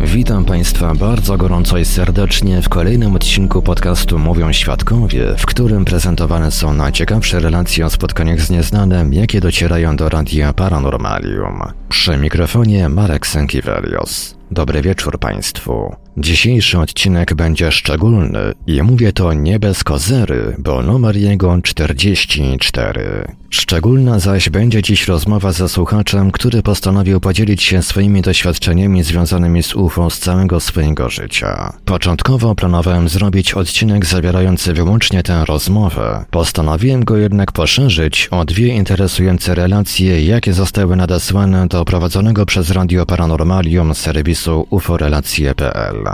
Witam Państwa bardzo gorąco i serdecznie w kolejnym odcinku podcastu Mówią Świadkowie, w którym prezentowane są najciekawsze relacje o spotkaniach z nieznanym, jakie docierają do Radia Paranormalium. Przy mikrofonie Marek Sękiewelios. Dobry wieczór Państwu. Dzisiejszy odcinek będzie szczególny i mówię to nie bez kozery, bo numer jego 44. Szczególna zaś będzie dziś rozmowa ze słuchaczem, który postanowił podzielić się swoimi doświadczeniami związanymi z UFO z całego swojego życia. Początkowo planowałem zrobić odcinek zawierający wyłącznie tę rozmowę. Postanowiłem go jednak poszerzyć o dwie interesujące relacje, jakie zostały nadesłane do prowadzonego przez Radio Paranormalium serwisu uforelacje.pl.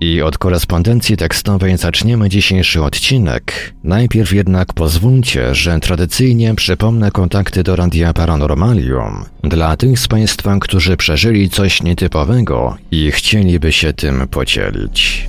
I od korespondencji tekstowej zaczniemy dzisiejszy odcinek. Najpierw jednak pozwólcie, że tradycyjnie przypomnę kontakty do Radia Paranormalium dla tych z Państwa, którzy przeżyli coś nietypowego i chcieliby się tym podzielić.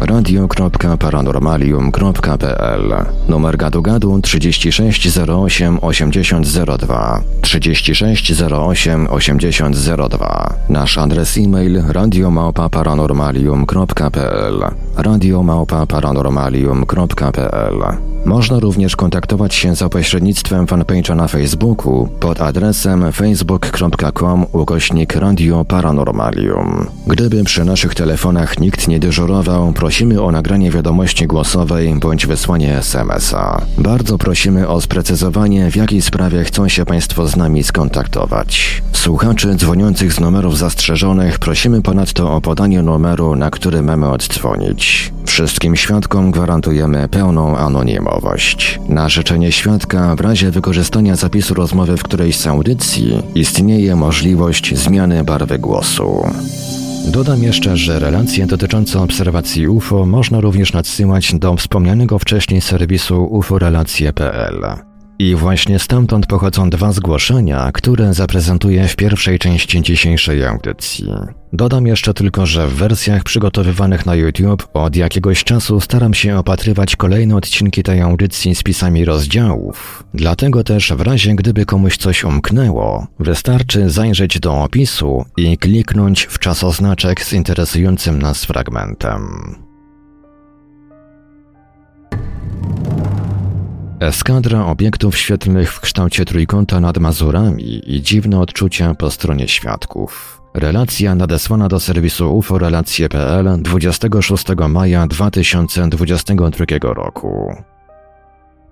radio.paranormalium.pl Numer gadu gadu 3608 8002 3608 8002 Nasz adres e-mail radiomałpa-paranormalium.pl radiomałpa-paranormalium.pl Można również kontaktować się za pośrednictwem fanpage'a na Facebooku pod adresem facebook.com ukośnik Radio Paranormalium. Gdyby przy naszych telefonach nikt nie dyżurował, prosimy o nagranie wiadomości głosowej bądź wysłanie SMS-a. Bardzo prosimy o sprecyzowanie, w jakiej sprawie chcą się Państwo z nami skontaktować. Słuchaczy dzwoniących z numerów zastrzeżonych prosimy ponadto o podanie numeru, na który mamy oddzwonić. Wszystkim świadkom gwarantujemy pełną anonimowość. Na życzenie świadka, w razie wykorzystania zapisu rozmowy w którejś z audycji, istnieje możliwość zmiany barwy głosu. Dodam jeszcze, że relacje dotyczące obserwacji UFO można również nadsyłać do wspomnianego wcześniej serwisu uforelacje.pl. I właśnie stamtąd pochodzą dwa zgłoszenia, które zaprezentuję w pierwszej części dzisiejszej audycji. Dodam jeszcze tylko, że w wersjach przygotowywanych na YouTube od jakiegoś czasu staram się opatrywać kolejne odcinki tej audycji z pisami rozdziałów. Dlatego też w razie gdyby komuś coś umknęło, wystarczy zajrzeć do opisu i kliknąć w czasoznaczek z interesującym nas fragmentem. Eskadra obiektów świetlnych w kształcie trójkąta nad Mazurami i dziwne odczucia po stronie świadków. Relacja nadesłana do serwisu uforelacje.pl 26 maja 2022 roku.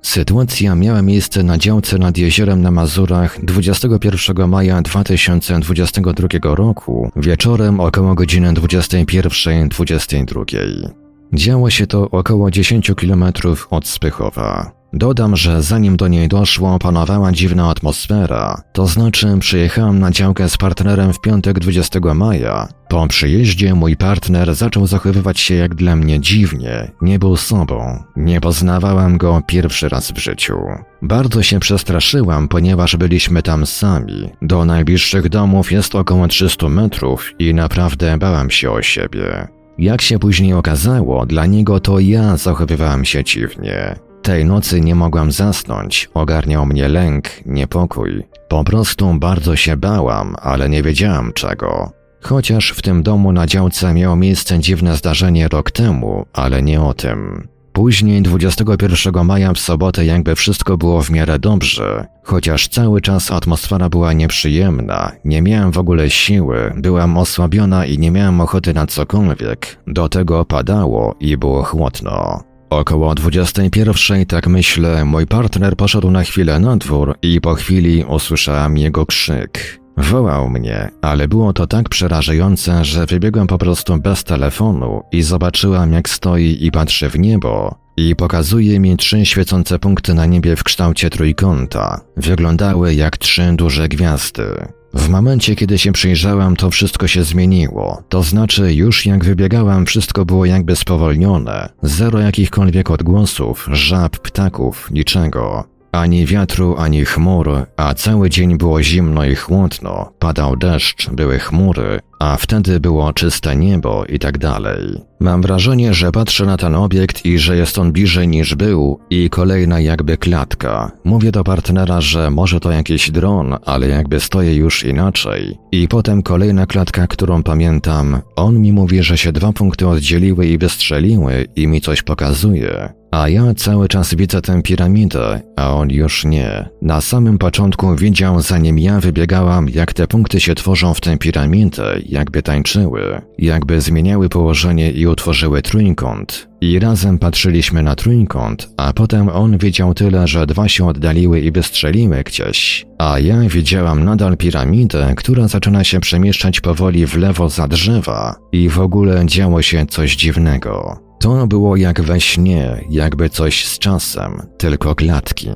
Sytuacja miała miejsce na działce nad jeziorem na Mazurach 21 maja 2022 roku wieczorem około godziny 21.22. Działo się to około 10 km od Spychowa. Dodam, że zanim do niej doszło, panowała dziwna atmosfera. To znaczy, przyjechałam na działkę z partnerem w piątek 20 maja. Po przyjeździe mój partner zaczął zachowywać się jak dla mnie dziwnie, nie był sobą. Nie poznawałam go pierwszy raz w życiu. Bardzo się przestraszyłam, ponieważ byliśmy tam sami. Do najbliższych domów jest około 300 metrów i naprawdę bałam się o siebie. Jak się później okazało, dla niego to ja zachowywałam się dziwnie. Tej nocy nie mogłam zasnąć, ogarniał mnie lęk, niepokój. Po prostu bardzo się bałam, ale nie wiedziałam czego. Chociaż w tym domu na działce miało miejsce dziwne zdarzenie rok temu, ale nie o tym. Później 21 maja w sobotę jakby wszystko było w miarę dobrze, chociaż cały czas atmosfera była nieprzyjemna, nie miałem w ogóle siły, byłam osłabiona i nie miałem ochoty na cokolwiek. Do tego padało i było chłodno. Około 21, tak myślę, mój partner poszedł na chwilę na dwór i po chwili usłyszałam jego krzyk. Wołał mnie, ale było to tak przerażające, że wybiegłem po prostu bez telefonu i zobaczyłam jak stoi i patrzy w niebo i pokazuje mi trzy świecące punkty na niebie w kształcie trójkąta. Wyglądały jak trzy duże gwiazdy. W momencie, kiedy się przyjrzałam, to wszystko się zmieniło. To znaczy, już jak wybiegałam, wszystko było jakby spowolnione. Zero jakichkolwiek odgłosów, żab, ptaków, niczego. Ani wiatru, ani chmur, a cały dzień było zimno i chłodno, padał deszcz, były chmury, a wtedy było czyste niebo i tak dalej. Mam wrażenie, że patrzę na ten obiekt i że jest on bliżej niż był i kolejna jakby klatka. Mówię do partnera, że może to jakiś dron, ale jakby stoję już inaczej. I potem kolejna klatka, którą pamiętam. On mi mówi, że się dwa punkty oddzieliły i wystrzeliły i mi coś pokazuje. A ja cały czas widzę tę piramidę, a on już nie. Na samym początku widział, zanim ja wybiegałam, jak te punkty się tworzą w tę piramidę, jakby tańczyły, jakby zmieniały położenie i utworzyły trójkąt. I razem patrzyliśmy na trójkąt, a potem on wiedział tyle, że dwa się oddaliły i wystrzeliły gdzieś, a ja widziałam nadal piramidę, która zaczyna się przemieszczać powoli w lewo za drzewa i w ogóle działo się coś dziwnego. To było jak we śnie, jakby coś z czasem, tylko klatki.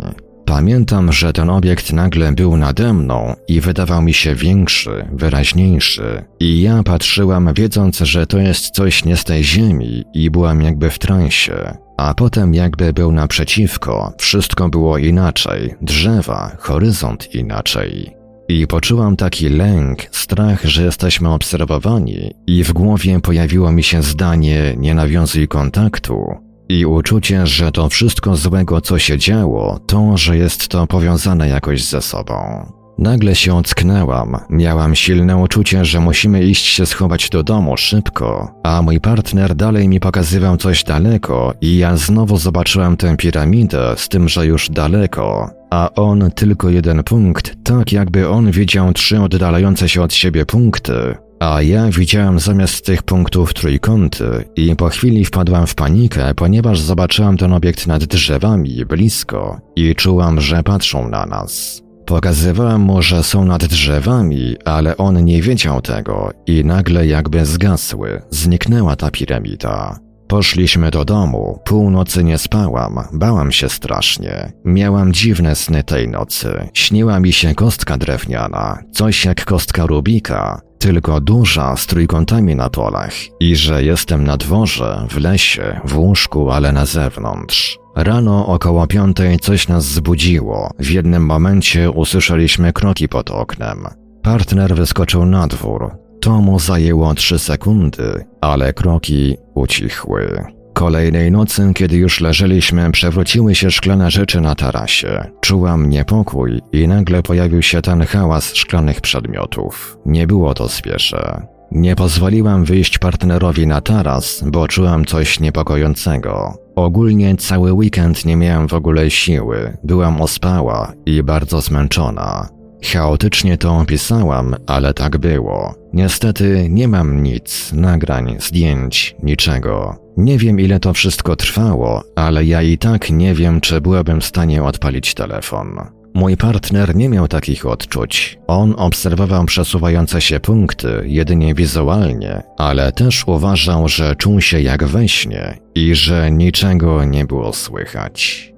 Pamiętam, że ten obiekt nagle był nade mną i wydawał mi się większy, wyraźniejszy. I ja patrzyłam, wiedząc, że to jest coś nie z tej ziemi i byłam jakby w transie. A potem jakby był naprzeciwko, wszystko było inaczej, drzewa, horyzont inaczej. I poczułam taki lęk, strach, że jesteśmy obserwowani, i w głowie pojawiło mi się zdanie: nie nawiązuj kontaktu, i uczucie, że to wszystko złego, co się działo, to, że jest to powiązane jakoś ze sobą. Nagle się ocknęłam, miałam silne uczucie, że musimy iść się schować do domu szybko, a mój partner dalej mi pokazywał coś daleko i ja znowu zobaczyłam tę piramidę, z tym, że już daleko, a on tylko jeden punkt, tak jakby on widział trzy oddalające się od siebie punkty, a ja widziałam zamiast tych punktów trójkąty i po chwili wpadłam w panikę, ponieważ zobaczyłam ten obiekt nad drzewami, blisko i czułam, że patrzą na nas. Pokazywałam mu, że są nad drzewami, ale on nie wiedział tego i nagle jakby zgasły, zniknęła ta piramida. Poszliśmy do domu, północy nie spałam, bałam się strasznie. Miałam dziwne sny tej nocy. Śniła mi się kostka drewniana, coś jak kostka Rubika, tylko duża, z trójkątami na polach i że jestem na dworze, w lesie, w łóżku, ale na zewnątrz. Rano około piątej coś nas zbudziło. W jednym momencie usłyszeliśmy kroki pod oknem. Partner wyskoczył na dwór. To mu zajęło trzy sekundy, ale kroki ucichły. Kolejnej nocy, kiedy już leżeliśmy, przewróciły się szklane rzeczy na tarasie. Czułam niepokój i nagle pojawił się ten hałas szklanych przedmiotów. Nie było to spiesze. Nie pozwoliłam wyjść partnerowi na taras, bo czułam coś niepokojącego. Ogólnie cały weekend nie miałam w ogóle siły, byłam ospała i bardzo zmęczona. Chaotycznie to opisałam, ale tak było. Niestety nie mam nic, nagrań, zdjęć, niczego. Nie wiem ile to wszystko trwało, ale ja i tak nie wiem, czy byłabym w stanie odpalić telefon. Mój partner nie miał takich odczuć. On obserwował przesuwające się punkty jedynie wizualnie, ale też uważał, że czuł się jak we śnie i że niczego nie było słychać.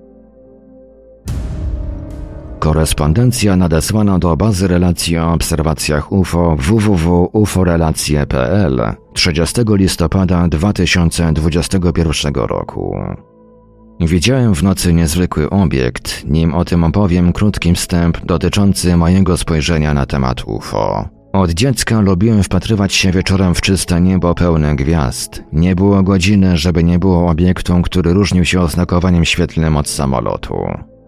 Korespondencja nadesłana do bazy relacji o obserwacjach UFO www.uforelacje.pl 30 listopada 2021 roku. Widziałem w nocy niezwykły obiekt, nim o tym opowiem krótki wstęp dotyczący mojego spojrzenia na temat UFO. Od dziecka lubiłem wpatrywać się wieczorem w czyste niebo pełne gwiazd. Nie było godziny, żeby nie było obiektu, który różnił się oznakowaniem świetlnym od samolotu.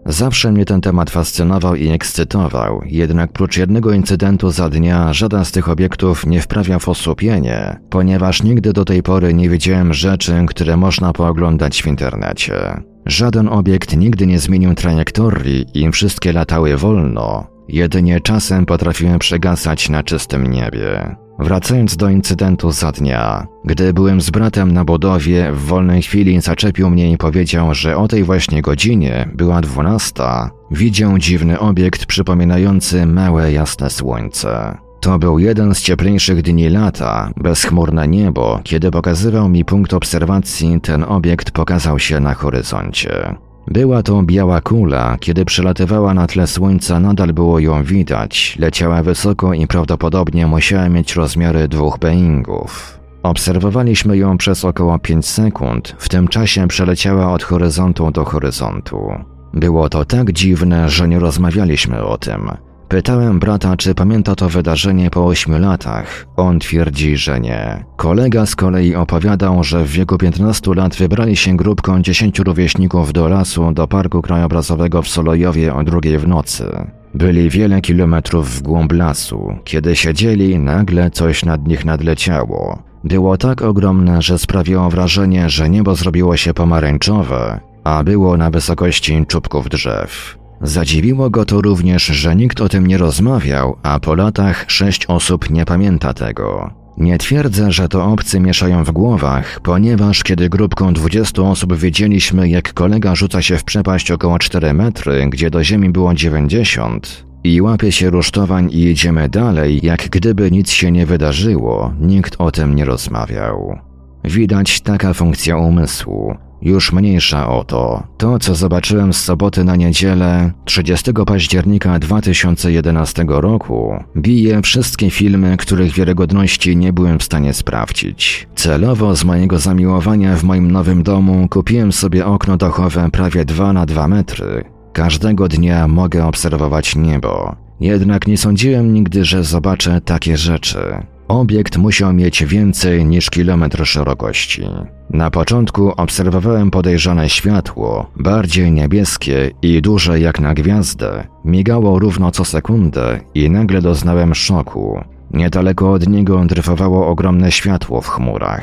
Zawsze mnie ten temat fascynował i ekscytował, jednak prócz jednego incydentu za dnia żaden z tych obiektów nie wprawia w osłupienie, ponieważ nigdy do tej pory nie widziałem rzeczy, które można pooglądać w internecie. Żaden obiekt nigdy nie zmienił trajektorii i wszystkie latały wolno, jedynie czasem potrafiłem przegasać na czystym niebie. Wracając do incydentu za dnia, gdy byłem z bratem na budowie, w wolnej chwili zaczepił mnie i powiedział, że o tej właśnie godzinie, była dwunasta, widział dziwny obiekt przypominający małe jasne słońce. To był jeden z cieplejszych dni lata, bezchmurne niebo, kiedy pokazywał mi punkt obserwacji, ten obiekt pokazał się na horyzoncie. Była to biała kula, kiedy przelatywała na tle słońca nadal było ją widać, leciała wysoko i prawdopodobnie musiała mieć rozmiary dwóch Boeingów. Obserwowaliśmy ją przez około 5 sekund, w tym czasie przeleciała od horyzontu do horyzontu. Było to tak dziwne, że nie rozmawialiśmy o tym. Pytałem brata, czy pamięta to wydarzenie po ośmiu latach. On twierdzi, że nie. Kolega z kolei opowiadał, że w wieku 15 lat wybrali się grupką 10 rówieśników do lasu, do parku krajobrazowego w Solojowie o drugiej w nocy. Byli wiele kilometrów w głąb lasu. Kiedy siedzieli, nagle coś nad nich nadleciało. Było tak ogromne, że sprawiło wrażenie, że niebo zrobiło się pomarańczowe, a było na wysokości czubków drzew. Zadziwiło go to również, że nikt o tym nie rozmawiał, a po latach sześć osób nie pamięta tego. Nie twierdzę, że to obcy mieszają w głowach, ponieważ kiedy grupką 20 osób wiedzieliśmy, jak kolega rzuca się w przepaść około 4 metry, gdzie do ziemi było 90, i łapie się rusztowań i idziemy dalej, jak gdyby nic się nie wydarzyło, nikt o tym nie rozmawiał. Widać taka funkcja umysłu. Już mniejsza o to. To, co zobaczyłem z soboty na niedzielę, 30 października 2011 roku, bije wszystkie filmy, których wiarygodności nie byłem w stanie sprawdzić. Celowo z mojego zamiłowania w moim nowym domu kupiłem sobie okno dachowe prawie 2 na 2 metry. Każdego dnia mogę obserwować niebo. Jednak nie sądziłem nigdy, że zobaczę takie rzeczy. Obiekt musiał mieć więcej niż kilometr szerokości. Na początku obserwowałem podejrzane światło, bardziej niebieskie i duże jak na gwiazdę. Migało równo co sekundę i nagle doznałem szoku. Niedaleko od niego dryfowało ogromne światło w chmurach.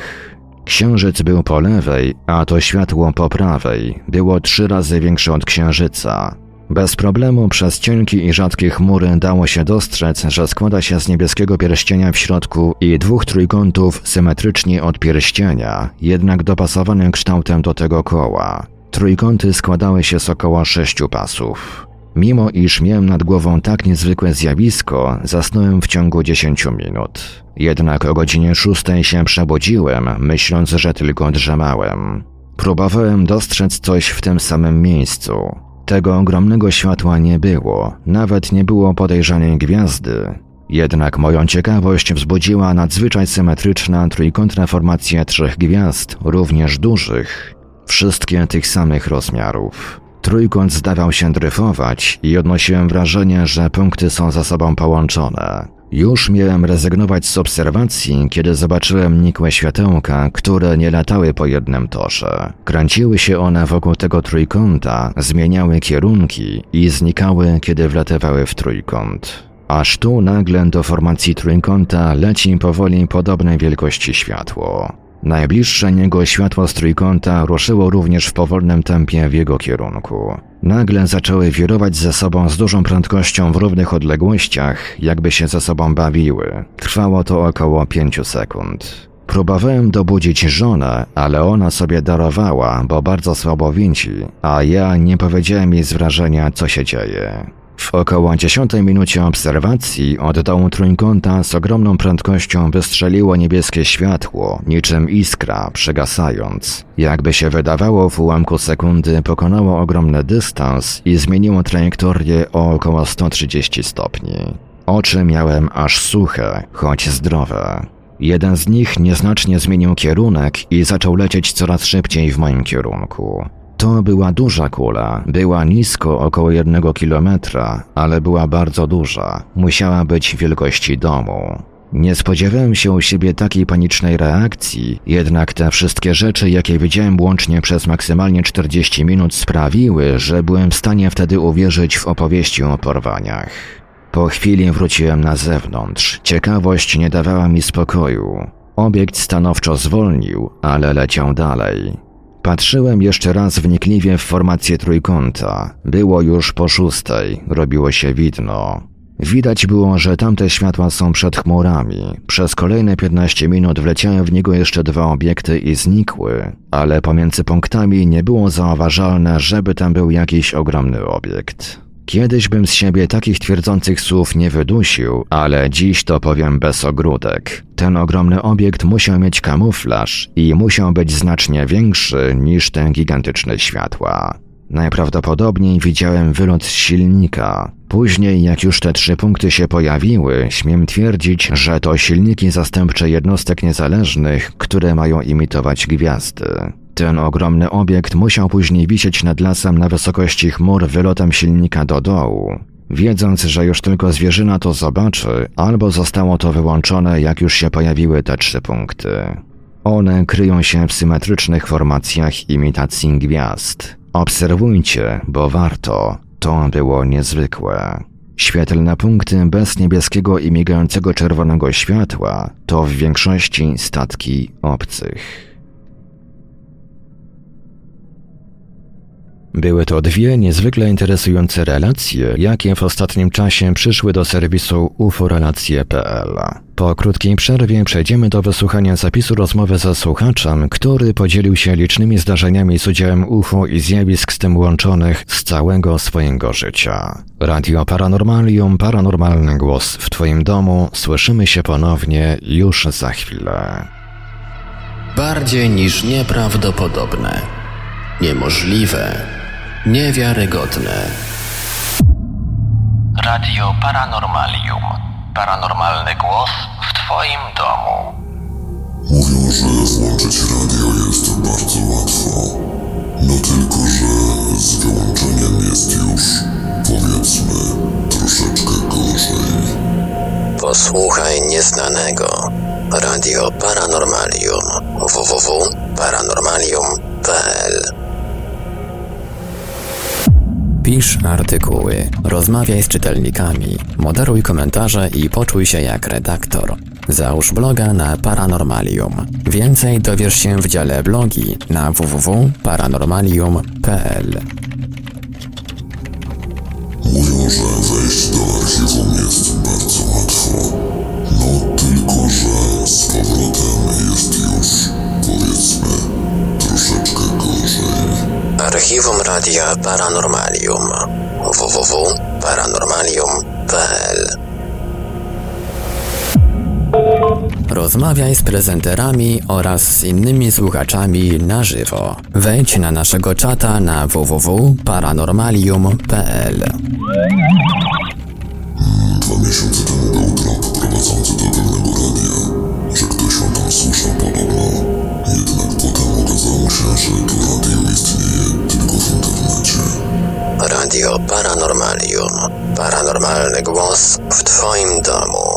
Księżyc był po lewej, a to światło po prawej było trzy razy większe od księżyca. Bez problemu przez cienki i rzadkie chmury dało się dostrzec, że składa się z niebieskiego pierścienia w środku i dwóch trójkątów symetrycznie od pierścienia, jednak dopasowanym kształtem do tego koła. Trójkąty składały się z około sześciu pasów. Mimo iż miałem nad głową tak niezwykłe zjawisko, zasnąłem w ciągu 10 minut. Jednak o godzinie szóstej się przebudziłem, myśląc, że tylko drzemałem. Próbowałem dostrzec coś w tym samym miejscu. Tego ogromnego światła nie było, nawet nie było podejrzanej gwiazdy. Jednak moją ciekawość wzbudziła nadzwyczaj symetryczna trójkątna formacja trzech gwiazd, również dużych, wszystkie tych samych rozmiarów. Trójkąt zdawał się dryfować i odnosiłem wrażenie, że punkty są ze sobą połączone. Już miałem rezygnować z obserwacji, kiedy zobaczyłem nikłe światełka, które nie latały po jednym torze. Kręciły się one wokół tego trójkąta, zmieniały kierunki i znikały, kiedy wlatywały w trójkąt. Aż tu nagle do formacji trójkąta leci powoli podobnej wielkości światło. Najbliższe niego światło z trójkąta ruszyło również w powolnym tempie w jego kierunku. Nagle zaczęły wirować ze sobą z dużą prędkością w równych odległościach, jakby się ze sobą bawiły. Trwało to około pięciu sekund. Próbowałem dobudzić żonę, ale ona sobie darowała, bo bardzo słabo widzi, a ja nie powiedziałem jej z wrażenia, co się dzieje. W około 10 minucie obserwacji od dołu trójkąta z ogromną prędkością wystrzeliło niebieskie światło, niczym iskra, przegasając. Jakby się wydawało, w ułamku sekundy pokonało ogromny dystans i zmieniło trajektorię o około 130 stopni. Oczy miałem aż suche, choć zdrowe. Jeden z nich nieznacznie zmienił kierunek i zaczął lecieć coraz szybciej w moim kierunku. To była duża kula, była nisko około jednego kilometra, ale była bardzo duża, musiała być wielkości domu. Nie spodziewałem się u siebie takiej panicznej reakcji, jednak te wszystkie rzeczy, jakie widziałem łącznie przez maksymalnie 40 minut sprawiły, że byłem w stanie wtedy uwierzyć w opowieści o porwaniach. Po chwili wróciłem na zewnątrz. Ciekawość nie dawała mi spokoju. Obiekt stanowczo zwolnił, ale leciał dalej. Patrzyłem jeszcze raz wnikliwie w formację trójkąta. Było już po szóstej, robiło się widno. Widać było, że tamte światła są przed chmurami. Przez kolejne 15 minut wleciały w niego jeszcze dwa obiekty i znikły, ale pomiędzy punktami nie było zauważalne, żeby tam był jakiś ogromny obiekt. Kiedyś bym z siebie takich twierdzących słów nie wydusił, ale dziś to powiem bez ogródek. Ten ogromny obiekt musiał mieć kamuflaż i musiał być znacznie większy niż te gigantyczne światła. Najprawdopodobniej widziałem wylot z silnika. Później, jak już te trzy punkty się pojawiły, śmiem twierdzić, że to silniki zastępcze jednostek niezależnych, które mają imitować gwiazdy. Ten ogromny obiekt musiał później wisieć nad lasem na wysokości chmur wylotem silnika do dołu. Wiedząc, że już tylko zwierzyna to zobaczy, albo zostało to wyłączone, jak już się pojawiły te trzy punkty. One kryją się w symetrycznych formacjach imitacji gwiazd. Obserwujcie, bo warto. To było niezwykłe. Świetlne punkty bez niebieskiego i migającego czerwonego światła to w większości statki obcych. Były to dwie niezwykle interesujące relacje, jakie w ostatnim czasie przyszły do serwisu uforelacje.pl. Po krótkiej przerwie przejdziemy do wysłuchania zapisu rozmowy ze słuchaczem, który podzielił się licznymi zdarzeniami z udziałem UFO i zjawisk z tym łączonych z całego swojego życia. Radio Paranormalium, paranormalny głos w Twoim domu. Słyszymy się ponownie już za chwilę. Bardziej niż nieprawdopodobne, niemożliwe Niewiarygodne. Radio Paranormalium. Paranormalny głos w Twoim domu. Mówią, że włączyć radio jest bardzo łatwo. No tylko, że z wyłączeniem jest już, powiedzmy, troszeczkę gorzej. Posłuchaj nieznanego. Radio Paranormalium. www.paranormalium.pl Pisz artykuły, rozmawiaj z czytelnikami, moderuj komentarze i poczuj się jak redaktor. Załóż bloga na Paranormalium. Więcej dowiesz się w dziale blogi na www.paranormalium.pl. Mówią, że wejść do archiwum jest bardzo łatwo. Archiwum Radia Paranormalium www.paranormalium.pl Rozmawiaj z prezenterami oraz z innymi słuchaczami na żywo. Wejdź na naszego czata na www.paranormalium.pl Dwa miesiące temu był trop prowadzący do pewnego radia, że ktoś o tam słyszał podobno. Jednak potem okazało się, że to radio istnieje tylko w internecie. Radio Paranormalium. Paranormalny głos w Twoim domu.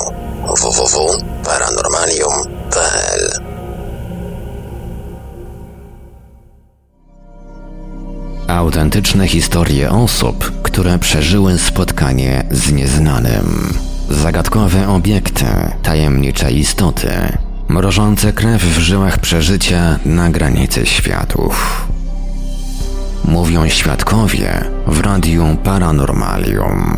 www.paranormalium.pl Autentyczne historie osób, które przeżyły spotkanie z nieznanym. Zagadkowe obiekty, tajemnicze istoty, mrożące krew w żyłach przeżycia na granicy światów. Mówią świadkowie w Radiu Paranormalium.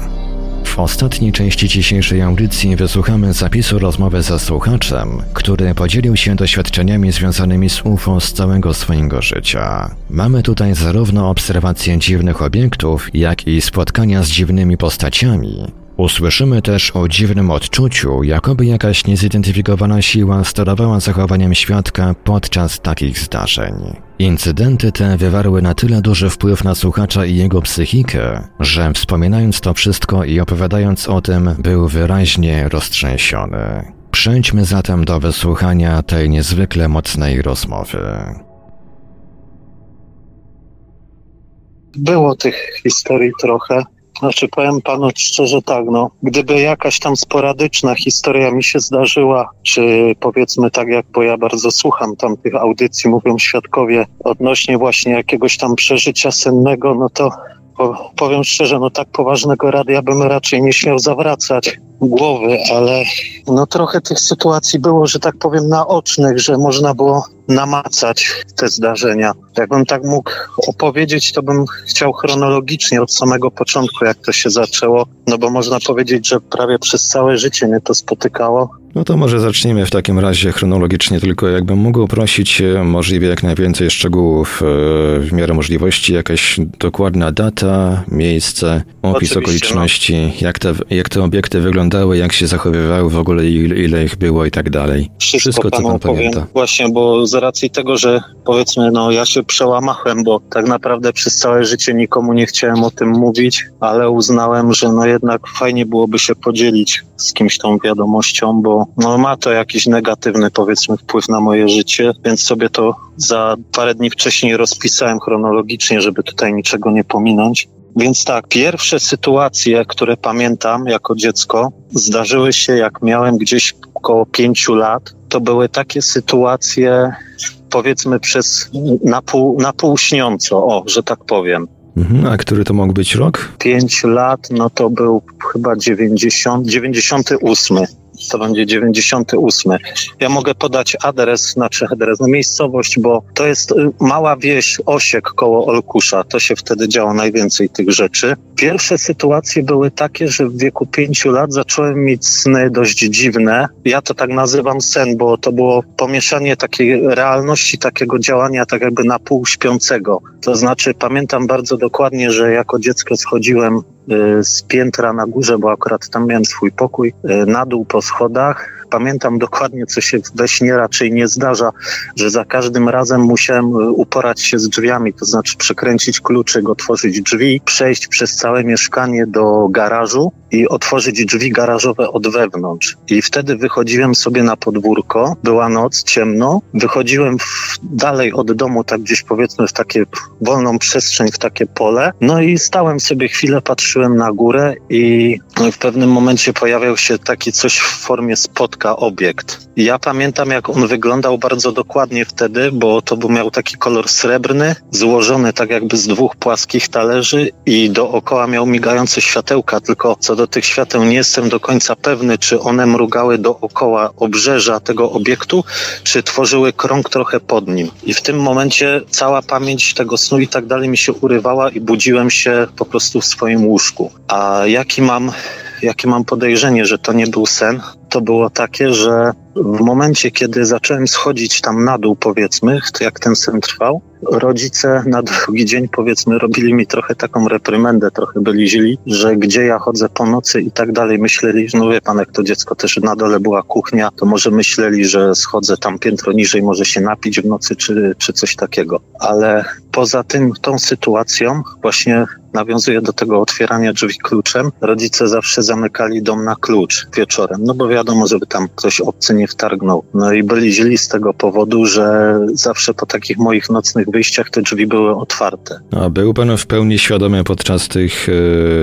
W ostatniej części dzisiejszej audycji wysłuchamy zapisu rozmowy ze słuchaczem, który podzielił się doświadczeniami związanymi z UFO z całego swojego życia. Mamy tutaj zarówno obserwacje dziwnych obiektów, jak i spotkania z dziwnymi postaciami, Usłyszymy też o dziwnym odczuciu, jakoby jakaś niezidentyfikowana siła sterowała zachowaniem świadka podczas takich zdarzeń. Incydenty te wywarły na tyle duży wpływ na słuchacza i jego psychikę, że wspominając to wszystko i opowiadając o tym, był wyraźnie roztrzęsiony. Przejdźmy zatem do wysłuchania tej niezwykle mocnej rozmowy. Było tych historii trochę. Znaczy, powiem panu szczerze tak, no, gdyby jakaś tam sporadyczna historia mi się zdarzyła, czy powiedzmy tak jak, bo ja bardzo słucham tam tych audycji, mówią świadkowie, odnośnie właśnie jakiegoś tam przeżycia sennego, no to po, powiem szczerze, no tak poważnego radia bym raczej nie śmiał zawracać głowy, ale no trochę tych sytuacji było, że tak powiem, naocznych, że można było namacać te zdarzenia. Jakbym tak mógł opowiedzieć, to bym chciał chronologicznie od samego początku, jak to się zaczęło, no bo można powiedzieć, że prawie przez całe życie mnie to spotykało. No to może zacznijmy w takim razie chronologicznie, tylko jakbym mógł prosić możliwie jak najwięcej szczegółów, e, w miarę możliwości, jakaś dokładna data, miejsce, opis Oczywiście, no. okoliczności, no. jak, te, jak te obiekty wyglądały, jak się zachowywały w ogóle, ile, ile ich było i tak dalej. Wszystko, Wszystko co pan pamięta. Właśnie, bo z racji tego, że powiedzmy, no ja się przełamałem, bo tak naprawdę przez całe życie nikomu nie chciałem o tym mówić, ale uznałem, że no jednak fajnie byłoby się podzielić z kimś tą wiadomością, bo no ma to jakiś negatywny powiedzmy wpływ na moje życie, więc sobie to za parę dni wcześniej rozpisałem chronologicznie, żeby tutaj niczego nie pominąć. Więc tak, pierwsze sytuacje, które pamiętam jako dziecko, zdarzyły się jak miałem gdzieś około pięciu lat. To były takie sytuacje, powiedzmy przez na pół, na pół śniąco, o, że tak powiem. Mhm, a który to mógł być rok? Pięć lat, no to był chyba 90, 98 to będzie 98. Ja mogę podać adres, znaczy adres, no miejscowość, bo to jest y, mała wieś Osiek koło Olkusza. To się wtedy działo najwięcej tych rzeczy. Pierwsze sytuacje były takie, że w wieku pięciu lat zacząłem mieć sny dość dziwne. Ja to tak nazywam sen, bo to było pomieszanie takiej realności, takiego działania tak jakby na pół śpiącego. To znaczy pamiętam bardzo dokładnie, że jako dziecko schodziłem z piętra na górze, bo akurat tam miałem swój pokój, y, na dół po schodach pamiętam dokładnie, co się we śnie raczej nie zdarza, że za każdym razem musiałem e, uporać się z drzwiami, to znaczy przekręcić kluczyk, otworzyć drzwi, przejść przez całe mieszkanie do garażu i otworzyć drzwi garażowe od wewnątrz. I wtedy wychodziłem sobie na podwórko, była noc, ciemno, wychodziłem w, dalej od domu, tak gdzieś powiedzmy w takie wolną przestrzeń, w takie pole, no i stałem sobie chwilę, patrzyłem na górę i w pewnym momencie pojawiał się taki coś w formie spotka obiekt. Ja pamiętam, jak on wyglądał bardzo dokładnie wtedy, bo to był miał taki kolor srebrny, złożony tak jakby z dwóch płaskich talerzy i dookoła miał migające światełka, tylko co do tych świateł nie jestem do końca pewny, czy one mrugały dookoła obrzeża tego obiektu, czy tworzyły krąg trochę pod nim. I w tym momencie cała pamięć tego snu i tak dalej mi się urywała i budziłem się po prostu w swoim łóżku. A jaki mam jakie mam podejrzenie, że to nie był sen, to było takie, że w momencie, kiedy zacząłem schodzić tam na dół, powiedzmy, to jak ten sen trwał, rodzice na drugi dzień, powiedzmy, robili mi trochę taką reprymendę, trochę byli źli, że gdzie ja chodzę po nocy i tak dalej. Myśleli, no wie pan, jak to dziecko też na dole była kuchnia, to może myśleli, że schodzę tam piętro niżej, może się napić w nocy czy, czy coś takiego. Ale poza tym, tą sytuacją właśnie nawiązuje do tego otwierania drzwi kluczem. Rodzice zawsze zamykali dom na klucz wieczorem, no bo wiadomo, żeby tam ktoś obcy nie wtargnął. No i byli źli z tego powodu, że zawsze po takich moich nocnych wyjściach te drzwi były otwarte. A był pan w pełni świadomy podczas tych,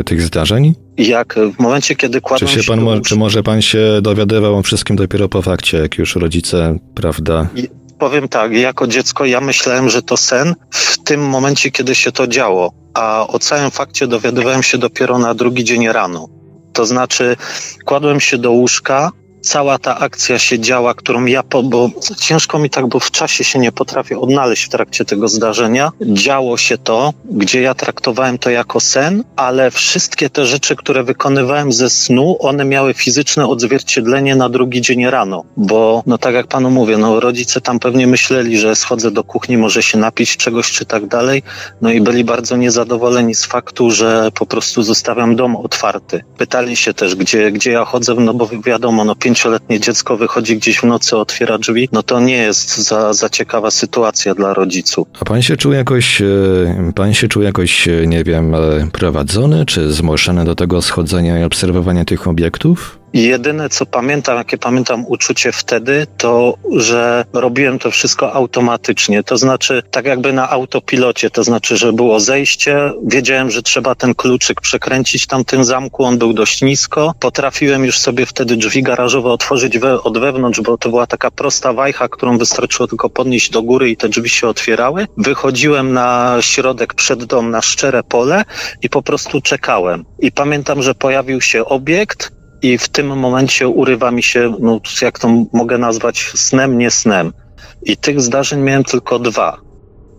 e, tych zdarzeń? Jak w momencie, kiedy kładłem czy się pan, do... Czy może pan się dowiadywał o wszystkim dopiero po fakcie, jak już rodzice, prawda? I powiem tak, jako dziecko ja myślałem, że to sen w tym momencie, kiedy się to działo, a o całym fakcie dowiadywałem się dopiero na drugi dzień rano. To znaczy, kładłem się do łóżka cała ta akcja się działa, którą ja, po, bo ciężko mi tak, bo w czasie się nie potrafię odnaleźć w trakcie tego zdarzenia. Działo się to, gdzie ja traktowałem to jako sen, ale wszystkie te rzeczy, które wykonywałem ze snu, one miały fizyczne odzwierciedlenie na drugi dzień rano, bo no tak jak panu mówię, no rodzice tam pewnie myśleli, że schodzę do kuchni, może się napić czegoś czy tak dalej, no i byli bardzo niezadowoleni z faktu, że po prostu zostawiam dom otwarty. Pytali się też, gdzie, gdzie ja chodzę, no bo wiadomo, no pięcioletnie dziecko wychodzi gdzieś w nocy, otwiera drzwi, no to nie jest za, za ciekawa sytuacja dla rodziców. A pan się czuł jakoś, e, pan się czuł jakoś, e, nie wiem, e, prowadzony, czy zmuszony do tego schodzenia i obserwowania tych obiektów? Jedyne, co pamiętam, jakie pamiętam uczucie wtedy, to, że robiłem to wszystko automatycznie. To znaczy, tak jakby na autopilocie. To znaczy, że było zejście, wiedziałem, że trzeba ten kluczyk przekręcić tam tym zamku, on był dość nisko. Potrafiłem już sobie wtedy drzwi garażowe otworzyć we, od wewnątrz, bo to była taka prosta wajcha, którą wystarczyło tylko podnieść do góry i te drzwi się otwierały. Wychodziłem na środek przed dom, na szczere pole i po prostu czekałem. I pamiętam, że pojawił się obiekt, i w tym momencie urywa mi się, no, jak to mogę nazwać, snem, nie snem. I tych zdarzeń miałem tylko dwa.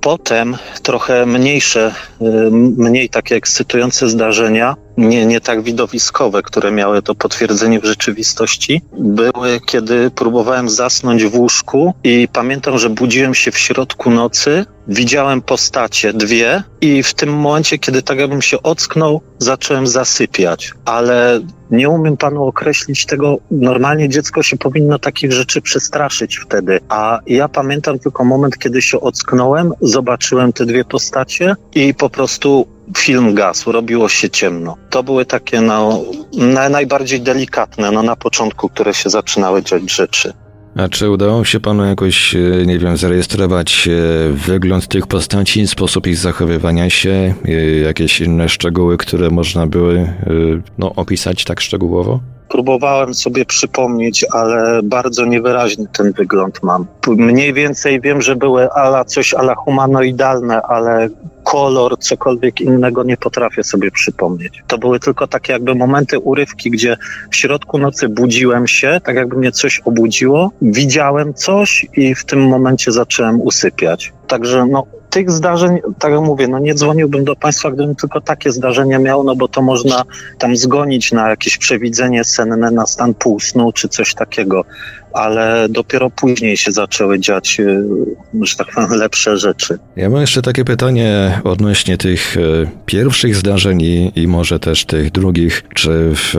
Potem trochę mniejsze, y, mniej takie ekscytujące zdarzenia, nie, nie tak widowiskowe, które miały to potwierdzenie w rzeczywistości, były, kiedy próbowałem zasnąć w łóżku i pamiętam, że budziłem się w środku nocy, widziałem postacie, dwie i w tym momencie, kiedy tak jakbym się ocknął, zacząłem zasypiać, ale nie umiem panu określić tego. Normalnie dziecko się powinno takich rzeczy przestraszyć wtedy. A ja pamiętam tylko moment, kiedy się ocknąłem, zobaczyłem te dwie postacie i po prostu film gasł, robiło się ciemno. To były takie no, na, najbardziej delikatne no, na początku, które się zaczynały dziać rzeczy. A czy udało się panu jakoś, e, nie wiem, zarejestrować e, wygląd tych postaci, sposób ich zachowywania się, e, jakieś inne szczegóły, które można były no, opisać tak szczegółowo? Próbowałem sobie przypomnieć, ale bardzo niewyraźny ten wygląd mam. Mniej więcej wiem, że były ala coś ala humanoidalne, ale kolor, cokolwiek innego nie potrafię sobie przypomnieć. To były tylko takie jakby momenty, urywki, gdzie w środku nocy budziłem się, tak jakby mnie coś obudziło, widziałem coś i w tym momencie zacząłem usypiać. Także no, tych zdarzeń, tak jak mówię, no nie dzwoniłbym do Państwa, gdybym tylko takie zdarzenia miał, no bo to można tam zgonić na jakieś przewidzenie senne, na stan półsnu czy coś takiego ale dopiero później się zaczęły dziać, y, że tak powiem, lepsze rzeczy. Ja mam jeszcze takie pytanie odnośnie tych e, pierwszych zdarzeń i, i może też tych drugich. Czy w,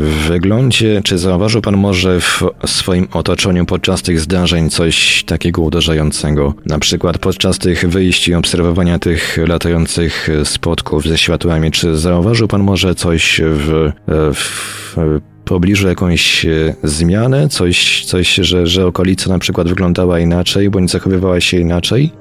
w wyglądzie, czy zauważył Pan może w swoim otoczeniu podczas tych zdarzeń coś takiego uderzającego? Na przykład podczas tych wyjść i obserwowania tych latających spotków ze światłami, czy zauważył Pan może coś w, w pobliżu jakąś e, zmianę, coś, coś że, że okolica na przykład wyglądała inaczej, bądź zachowywała się inaczej?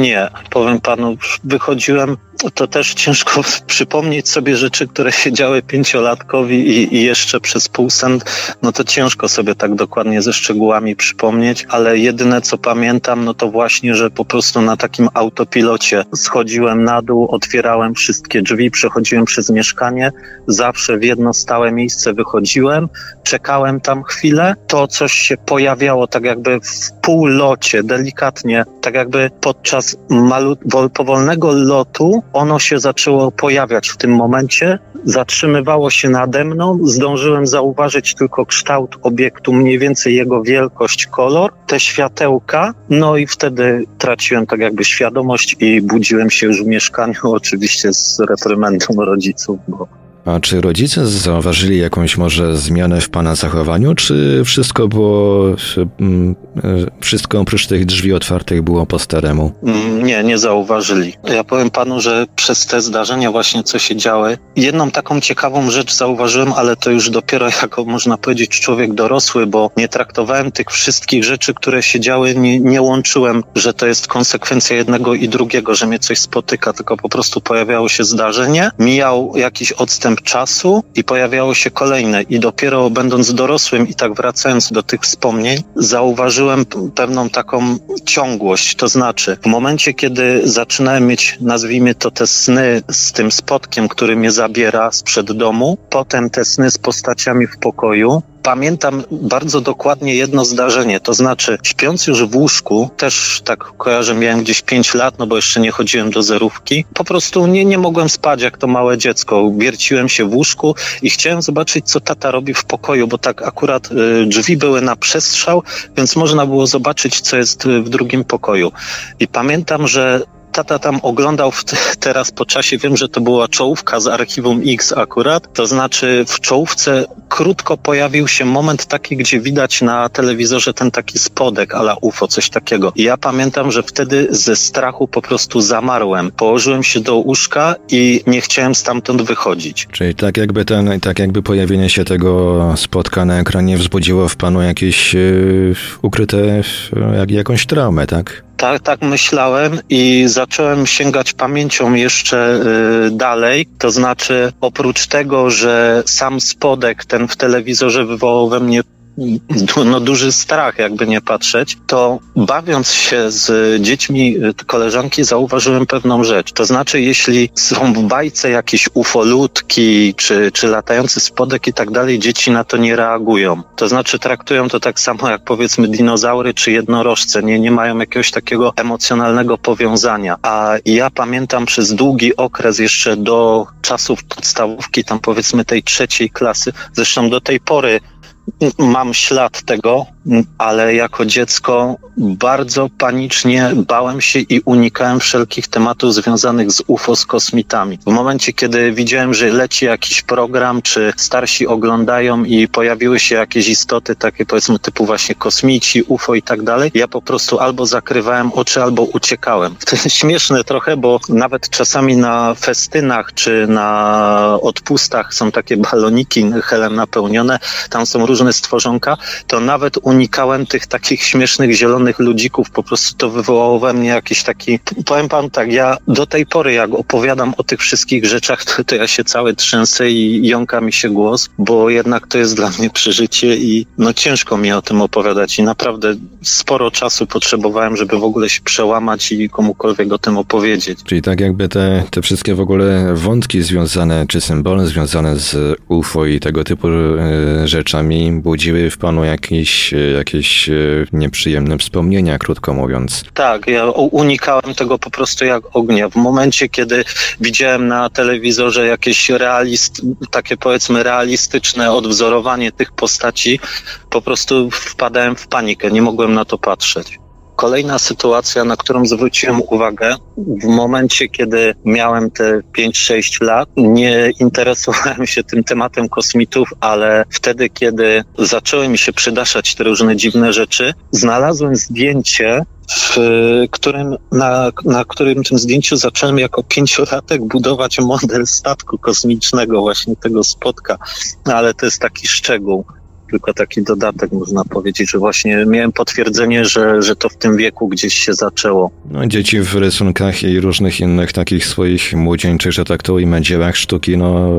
Nie, powiem panu, wychodziłem to też ciężko przypomnieć sobie rzeczy, które się działy pięciolatkowi i, i, jeszcze przez pół sen, no to ciężko sobie tak dokładnie ze szczegółami przypomnieć, ale jedyne co pamiętam, no to właśnie, że po prostu na takim autopilocie schodziłem na dół, otwierałem wszystkie drzwi, przechodziłem przez mieszkanie, zawsze w jedno stałe miejsce wychodziłem, czekałem tam chwilę, to coś się pojawiało tak jakby w półlocie, delikatnie, tak jakby podczas malu- powolnego lotu ono się zaczęło pojawiać w tym momencie, zatrzymywało się nade mną, zdążyłem zauważyć tylko kształt obiektu, mniej więcej jego wielkość, kolor, te światełka, no i wtedy traciłem tak jakby świadomość i budziłem się już w mieszkaniu, oczywiście z reprymendą rodziców, bo a czy rodzice zauważyli jakąś może zmianę w pana zachowaniu, czy wszystko było, mm, wszystko oprócz tych drzwi otwartych było po staremu? Mm, nie, nie zauważyli. Ja powiem panu, że przez te zdarzenia właśnie, co się działy, jedną taką ciekawą rzecz zauważyłem, ale to już dopiero jako, można powiedzieć, człowiek dorosły, bo nie traktowałem tych wszystkich rzeczy, które się działy, nie, nie łączyłem, że to jest konsekwencja jednego i drugiego, że mnie coś spotyka, tylko po prostu pojawiało się zdarzenie, mijał jakiś odstęp czasu i pojawiało się kolejne. I dopiero będąc dorosłym i tak wracając do tych wspomnień, zauważyłem pewną taką ciągłość. To znaczy, w momencie, kiedy zaczynałem mieć, nazwijmy to, te sny z tym spotkiem, który mnie zabiera sprzed domu, potem te sny z postaciami w pokoju, pamiętam bardzo dokładnie jedno zdarzenie, to znaczy śpiąc już w łóżku, też tak kojarzę, miałem gdzieś 5 lat, no bo jeszcze nie chodziłem do zerówki, po prostu nie, nie mogłem spać jak to małe dziecko. Wierciłem się w łóżku i chciałem zobaczyć, co tata robi w pokoju, bo tak akurat y, drzwi były na przestrzał, więc można było zobaczyć, co jest y, w drugim pokoju. I pamiętam, że tata tam oglądał teraz po czasie, wiem, że to była czołówka z Archiwum X akurat, to znaczy w czołówce krótko pojawił się moment taki, gdzie widać na telewizorze ten taki spodek ala UFO, coś takiego. I ja pamiętam, że wtedy ze strachu po prostu zamarłem. Położyłem się do łóżka i nie chciałem stamtąd wychodzić. Czyli tak jakby ten, tak jakby pojawienie się tego spotka na ekranie wzbudziło w panu jakieś yy, ukryte jak, jakąś traumę, tak? Tak, tak myślałem i zacząłem sięgać pamięcią jeszcze y, dalej. To znaczy, oprócz tego, że sam spodek ten w telewizorze wywołał we mnie no, duży strach, jakby nie patrzeć, to bawiąc się z dziećmi koleżanki zauważyłem pewną rzecz. To znaczy, jeśli są w bajce jakieś ufolutki, czy, czy latający spodek i tak dalej, dzieci na to nie reagują. To znaczy, traktują to tak samo jak powiedzmy dinozaury czy jednorożce. Nie, nie mają jakiegoś takiego emocjonalnego powiązania. A ja pamiętam przez długi okres jeszcze do czasów podstawówki, tam powiedzmy tej trzeciej klasy, zresztą do tej pory mam ślad tego, ale jako dziecko bardzo panicznie bałem się i unikałem wszelkich tematów związanych z UFO, z kosmitami. W momencie, kiedy widziałem, że leci jakiś program, czy starsi oglądają i pojawiły się jakieś istoty, takie powiedzmy typu właśnie kosmici, UFO i tak dalej, ja po prostu albo zakrywałem oczy, albo uciekałem. To jest śmieszne trochę, bo nawet czasami na festynach, czy na odpustach są takie baloniki helem napełnione, tam są różne stworzonka, to nawet unikałem tych takich śmiesznych zielonych ludzików, po prostu to wywołało we mnie jakiś taki, powiem pan tak, ja do tej pory jak opowiadam o tych wszystkich rzeczach, to, to ja się cały trzęsę i jąka mi się głos, bo jednak to jest dla mnie przeżycie i no ciężko mi o tym opowiadać i naprawdę sporo czasu potrzebowałem, żeby w ogóle się przełamać i komukolwiek o tym opowiedzieć. Czyli tak jakby te, te wszystkie w ogóle wątki związane, czy symbole związane z UFO i tego typu e, budziły w panu jakiś e, jakieś e, nieprzyjemne wspomnienia, krótko mówiąc. Tak, ja unikałem tego po prostu jak ognia. W momencie, kiedy widziałem na telewizorze jakieś realist, takie powiedzmy realistyczne odwzorowanie tych postaci, po prostu wpadałem w panikę, nie mogłem na to patrzeć. Kolejna sytuacja, na którą zwróciłem uwagę, w momencie, kiedy miałem te 5-6 lat, nie interesowałem się tym tematem kosmitów, ale wtedy, kiedy zaczęły mi się przydaszać te różne dziwne rzeczy, znalazłem zdjęcie w którym, na, na którym tym zdjęciu zacząłem jako pięciolatek budować model statku kosmicznego, właśnie tego spotka, ale to jest taki szczegół tylko taki dodatek, można powiedzieć, że właśnie miałem potwierdzenie, że, że to w tym wieku gdzieś się zaczęło. No, dzieci w rysunkach i różnych innych takich swoich młodzieńczych, że tak to ujmę, dziełach sztuki, no,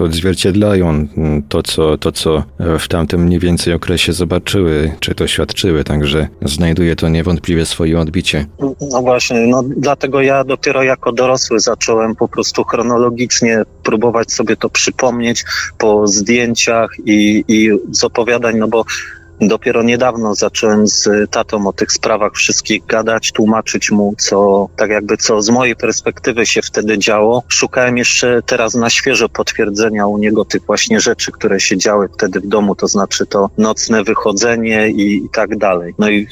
odzwierciedlają to co, to, co w tamtym mniej więcej okresie zobaczyły, czy to świadczyły, także znajduje to niewątpliwie swoje odbicie. No właśnie, no dlatego ja dopiero jako dorosły zacząłem po prostu chronologicznie próbować sobie to przypomnieć po zdjęciach i, i z opowiadań, no bo dopiero niedawno zacząłem z tatą o tych sprawach wszystkich gadać, tłumaczyć mu, co tak jakby co z mojej perspektywy się wtedy działo. Szukałem jeszcze teraz na świeżo potwierdzenia u niego tych właśnie rzeczy, które się działy wtedy w domu, to znaczy to nocne wychodzenie i, i tak dalej. No i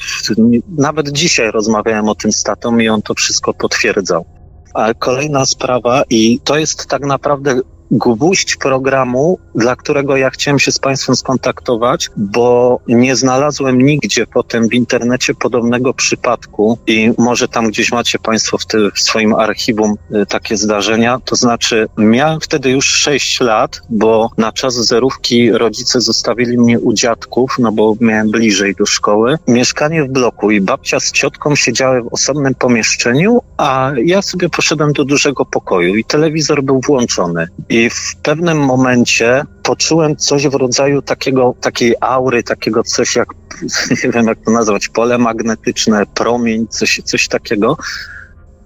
nawet dzisiaj rozmawiałem o tym z tatą i on to wszystko potwierdzał. A kolejna sprawa, i to jest tak naprawdę gwóźdź programu, dla którego ja chciałem się z Państwem skontaktować, bo nie znalazłem nigdzie potem w internecie podobnego przypadku i może tam gdzieś macie Państwo w, w swoim archiwum y, takie zdarzenia. To znaczy, miałem wtedy już 6 lat, bo na czas zerówki rodzice zostawili mnie u dziadków, no bo miałem bliżej do szkoły. Mieszkanie w bloku i babcia z ciotką siedziały w osobnym pomieszczeniu, a ja sobie poszedłem do dużego pokoju i telewizor był włączony. I i w pewnym momencie poczułem coś w rodzaju takiego, takiej aury, takiego coś jak, nie wiem jak to nazwać, pole magnetyczne, promień, coś, coś takiego.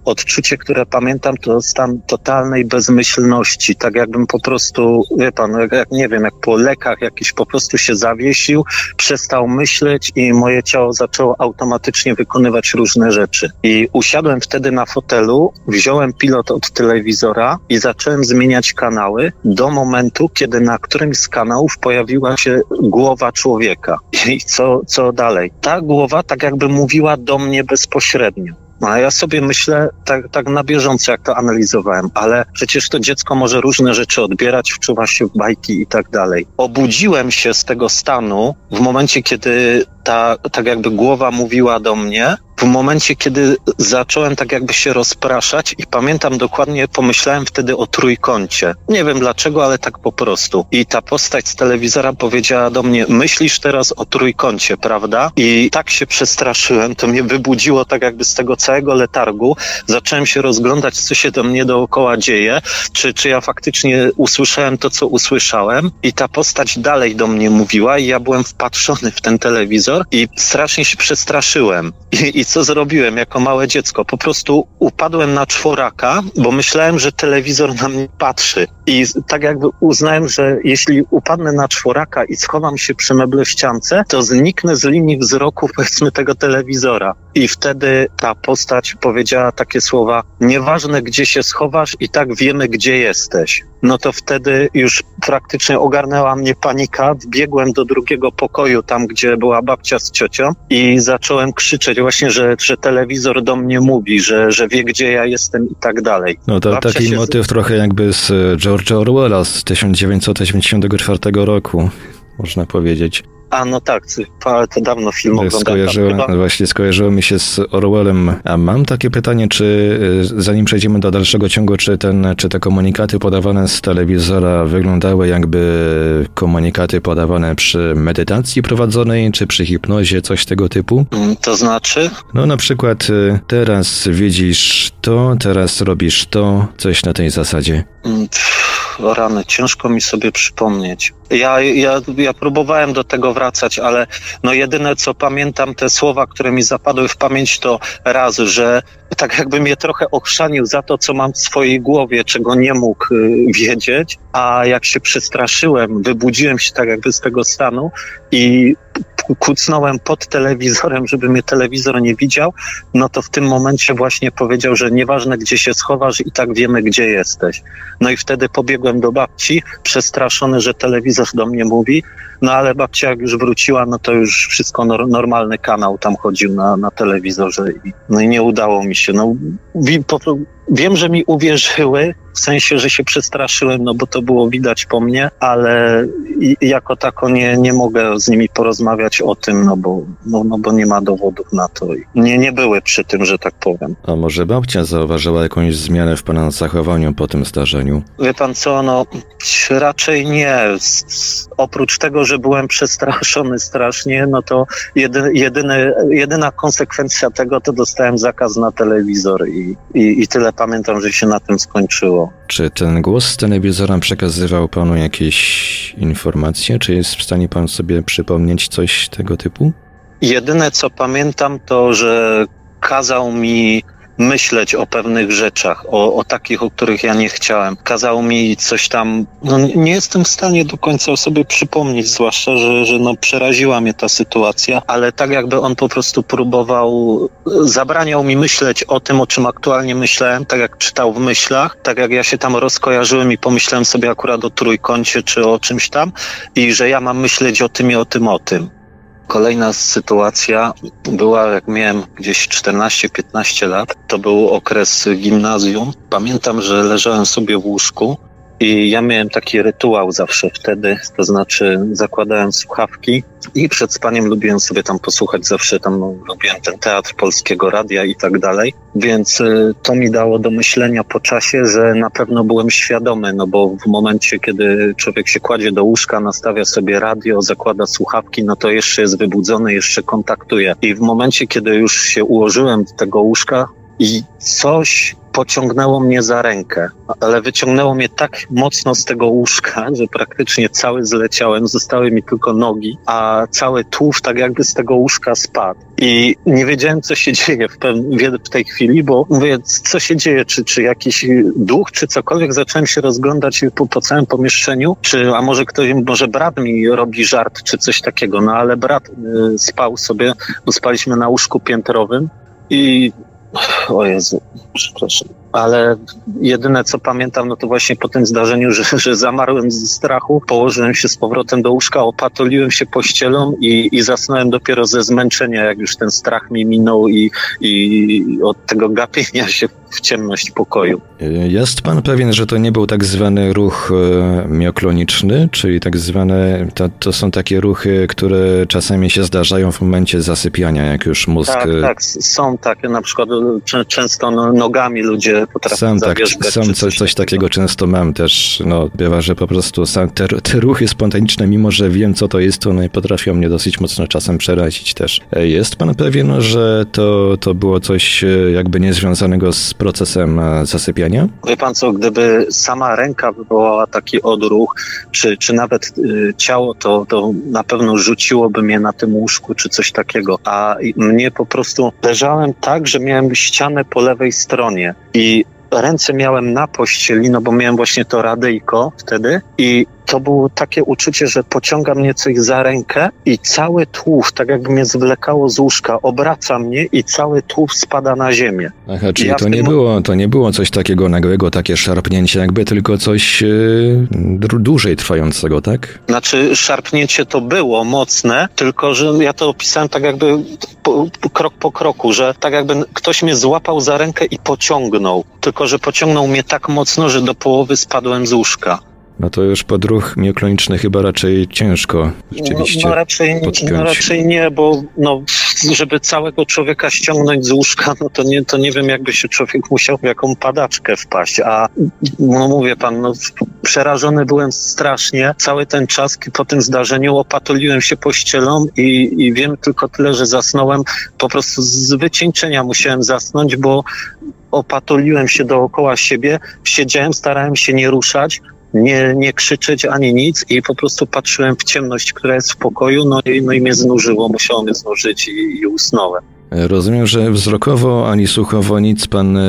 Odczucie, które pamiętam, to stan totalnej bezmyślności. Tak jakbym po prostu, wie pan, jak, nie wiem, jak po lekach jakiś po prostu się zawiesił, przestał myśleć i moje ciało zaczęło automatycznie wykonywać różne rzeczy. I usiadłem wtedy na fotelu, wziąłem pilot od telewizora i zacząłem zmieniać kanały do momentu, kiedy na którymś z kanałów pojawiła się głowa człowieka. I co, co dalej? Ta głowa tak jakby mówiła do mnie bezpośrednio. No, ja sobie myślę tak, tak na bieżąco, jak to analizowałem, ale przecież to dziecko może różne rzeczy odbierać, wczuwa się w bajki i tak dalej. Obudziłem się z tego stanu w momencie, kiedy ta tak jakby głowa mówiła do mnie, w momencie, kiedy zacząłem tak jakby się rozpraszać i pamiętam dokładnie, pomyślałem wtedy o trójkącie. Nie wiem dlaczego, ale tak po prostu. I ta postać z telewizora powiedziała do mnie, myślisz teraz o trójkącie, prawda? I tak się przestraszyłem, to mnie wybudziło tak jakby z tego całego letargu. Zacząłem się rozglądać, co się do mnie dookoła dzieje, czy, czy ja faktycznie usłyszałem to, co usłyszałem. I ta postać dalej do mnie mówiła i ja byłem wpatrzony w ten telewizor i strasznie się przestraszyłem. I, i co zrobiłem jako małe dziecko? Po prostu upadłem na czworaka, bo myślałem, że telewizor na mnie patrzy. I tak jakby uznałem, że jeśli upadnę na czworaka i schowam się przy meble ściance, to zniknę z linii wzroku, powiedzmy, tego telewizora. I wtedy ta postać powiedziała takie słowa: Nieważne, gdzie się schowasz, i tak wiemy, gdzie jesteś. No to wtedy już praktycznie ogarnęła mnie panika. Wbiegłem do drugiego pokoju, tam gdzie była babcia z ciocią, i zacząłem krzyczeć właśnie, że, że telewizor do mnie mówi, że, że wie, gdzie ja jestem i tak dalej. No to Babcia taki się- motyw trochę jakby z George'a Orwella z 1984 roku, można powiedzieć. A no tak, to dawno film oglądałem. Chyba- właśnie skojarzyło mi się z Orwellem. A mam takie pytanie, czy y, zanim przejdziemy do dalszego ciągu, czy, ten, czy te komunikaty podawane z telewizora wyglądały jakby komunikaty podawane przy medytacji prowadzonej, czy przy hipnozie, coś tego typu? Mm, To znaczy? No na przykład y, teraz widzisz to, teraz robisz to, coś na tej zasadzie. Mm, O rany, ciężko mi sobie przypomnieć. Ja, ja, ja próbowałem do tego wracać, ale no jedyne co pamiętam, te słowa, które mi zapadły w pamięć, to raz, że tak jakby mnie trochę ochrzanił za to, co mam w swojej głowie, czego nie mógł y, wiedzieć, a jak się przestraszyłem, wybudziłem się tak jakby z tego stanu i kucnąłem pod telewizorem, żeby mnie telewizor nie widział, no to w tym momencie właśnie powiedział, że nieważne gdzie się schowasz i tak wiemy gdzie jesteś. No i wtedy pobiegłem do babci, przestraszony, że telewizor do mnie mówi, no ale babcia jak już wróciła, no to już wszystko nor- normalny kanał tam chodził na, na telewizorze i, no i nie udało mi się. No, po, wiem, że mi uwierzyły, w sensie, że się przestraszyłem, no bo to było widać po mnie, ale jako tako nie, nie mogę z nimi porozmawiać o tym, no bo, no, no bo nie ma dowodów na to. I nie, nie były przy tym, że tak powiem. A może babcia zauważyła jakąś zmianę w pana zachowaniu po tym zdarzeniu? Wie pan co, no raczej nie. Oprócz tego, że byłem przestraszony strasznie, no to jedy, jedyny, jedyna konsekwencja tego to dostałem zakaz na telewizor i, i, i tyle pamiętam, że się na tym skończyło. Czy ten głos z telewizora przekazywał panu jakieś informacje? Czy jest w stanie pan sobie przypomnieć coś tego typu? Jedyne co pamiętam to, że kazał mi myśleć o pewnych rzeczach, o, o takich, o których ja nie chciałem. Kazał mi coś tam, no nie jestem w stanie do końca sobie przypomnieć, zwłaszcza, że, że no przeraziła mnie ta sytuacja, ale tak jakby on po prostu próbował, zabraniał mi myśleć o tym, o czym aktualnie myślałem, tak jak czytał w myślach, tak jak ja się tam rozkojarzyłem i pomyślałem sobie akurat o trójkącie czy o czymś tam i że ja mam myśleć o tym i o tym, o tym. Kolejna sytuacja była, jak miałem gdzieś 14-15 lat. To był okres gimnazjum. Pamiętam, że leżałem sobie w łóżku i ja miałem taki rytuał zawsze wtedy, to znaczy zakładałem słuchawki i przed spaniem lubiłem sobie tam posłuchać zawsze, tam lubiłem ten teatr polskiego radia i tak dalej, więc y, to mi dało do myślenia po czasie, że na pewno byłem świadomy, no bo w momencie, kiedy człowiek się kładzie do łóżka, nastawia sobie radio, zakłada słuchawki, no to jeszcze jest wybudzony, jeszcze kontaktuje. I w momencie, kiedy już się ułożyłem do tego łóżka i coś pociągnęło mnie za rękę, ale wyciągnęło mnie tak mocno z tego łóżka, że praktycznie cały zleciałem, zostały mi tylko nogi, a cały tułów tak jakby z tego łóżka spadł. I nie wiedziałem, co się dzieje w, pew- w tej chwili, bo mówię, co się dzieje, czy, czy jakiś duch, czy cokolwiek. Zacząłem się rozglądać po, po całym pomieszczeniu, czy a może ktoś, może brat mi robi żart, czy coś takiego. No ale brat y, spał sobie, bo spaliśmy na łóżku piętrowym i o Jezu, przepraszam. Ale jedyne co pamiętam, no to właśnie po tym zdarzeniu, że, że zamarłem ze strachu, położyłem się z powrotem do łóżka, opatoliłem się pościelą i, i zasnąłem dopiero ze zmęczenia, jak już ten strach mi minął i, i od tego gapienia się w ciemność pokoju. Jest pan pewien, że to nie był tak zwany ruch e, miokloniczny, czyli tak zwane, to, to są takie ruchy, które czasami się zdarzają w momencie zasypiania, jak już mózg... Tak, tak, są takie, na przykład cze- często no, nogami ludzie potrafią Sam tak, sam coś, coś takiego często mam też, no bywa, że po prostu sam te, te ruchy spontaniczne, mimo że wiem co to jest, to one potrafią mnie dosyć mocno czasem przerazić też. E, Jest pan pewien, że to, to było coś e, jakby niezwiązanego z procesem e, zasypiania? Wie pan co, gdyby sama ręka wywołała taki odruch, czy, czy nawet y, ciało, to, to na pewno rzuciłoby mnie na tym łóżku, czy coś takiego. A mnie po prostu leżałem tak, że miałem ścianę po lewej stronie i ręce miałem na pościeli, no bo miałem właśnie to radyjko wtedy i to było takie uczucie, że pociąga mnie coś za rękę i cały tłów, tak jakby mnie zwlekało z łóżka, obraca mnie i cały tłów spada na ziemię. Aha, czyli Ja to nie było, to nie było coś takiego nagłego, takie szarpnięcie jakby, tylko coś dr- dłużej trwającego, tak? Znaczy, szarpnięcie to było mocne, tylko że ja to opisałem tak jakby po, krok po kroku, że tak jakby ktoś mnie złapał za rękę i pociągnął. Tylko, że pociągnął mnie tak mocno, że do połowy spadłem z łóżka. No to już podruch miokloniczny chyba raczej ciężko rzeczywiście no, no, raczej, podpiąć. no raczej nie, bo no, żeby całego człowieka ściągnąć z łóżka, no to nie, to nie wiem, jakby się człowiek musiał w jaką padaczkę wpaść. A no mówię pan, no, przerażony byłem strasznie. Cały ten czas po tym zdarzeniu opatoliłem się pościelą i, i wiem tylko tyle, że zasnąłem po prostu z wycieńczenia musiałem zasnąć, bo opatoliłem się dookoła siebie, siedziałem, starałem się nie ruszać, nie, nie krzyczeć ani nic i po prostu patrzyłem w ciemność, która jest w pokoju, no i, no i mnie znużyło, musiało mnie znużyć i, i usnąłem. Rozumiem, że wzrokowo ani słuchowo nic pan e,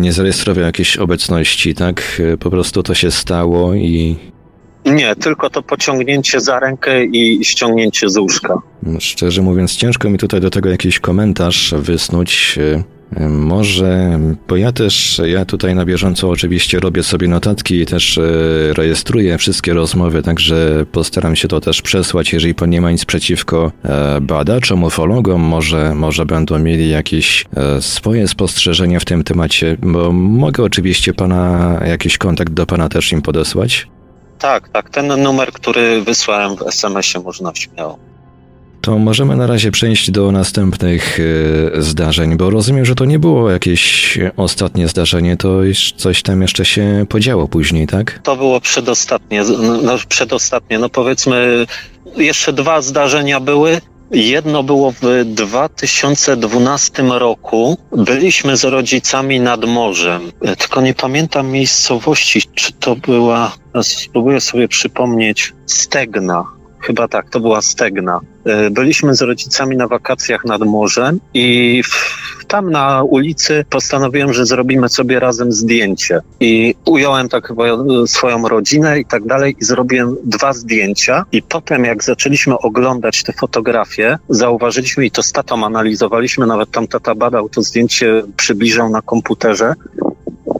nie zarejestrował jakiejś obecności, tak? E, Po prostu to się stało i Nie, tylko to pociągnięcie za rękę i ściągnięcie z łóżka. no, szczerze mówiąc ciężko mi tutaj do tego jakiś komentarz wysnuć. Może, bo ja też, ja tutaj na bieżąco oczywiście robię sobie notatki i też e, rejestruję wszystkie rozmowy, także postaram się to też przesłać, jeżeli pan nie ma nic przeciwko e, badaczom, ufologom, może, może będą mieli jakieś e, swoje spostrzeżenia w tym temacie, bo mogę oczywiście pana, jakiś kontakt do pana też im podesłać. Tak, tak, ten numer, który wysłałem w SMS-ie można śmiało. To możemy na razie przejść do następnych e, zdarzeń, bo rozumiem, że to nie było jakieś ostatnie zdarzenie, to coś tam jeszcze się podziało później, tak? To było przedostatnie, no, przedostatnie, no powiedzmy, jeszcze dwa zdarzenia były. Jedno było w 2012 roku. Byliśmy z rodzicami nad morzem. E, Tylko nie pamiętam miejscowości, czy to była, spróbuję sobie przypomnieć, Stegna. Chyba tak, to była Stegna. E, Byliśmy z rodzicami na wakacjach nad morzem i tam na ulicy postanowiłem, że zrobimy sobie razem zdjęcie. I ująłem tak chyba e, swoją rodzinę i tak dalej i zrobiłem dwa zdjęcia. I potem jak zaczęliśmy oglądać te fotografie, zauważyliśmy i to z tatą analizowaliśmy, nawet tam tata badał to zdjęcie, przybliżał na komputerze,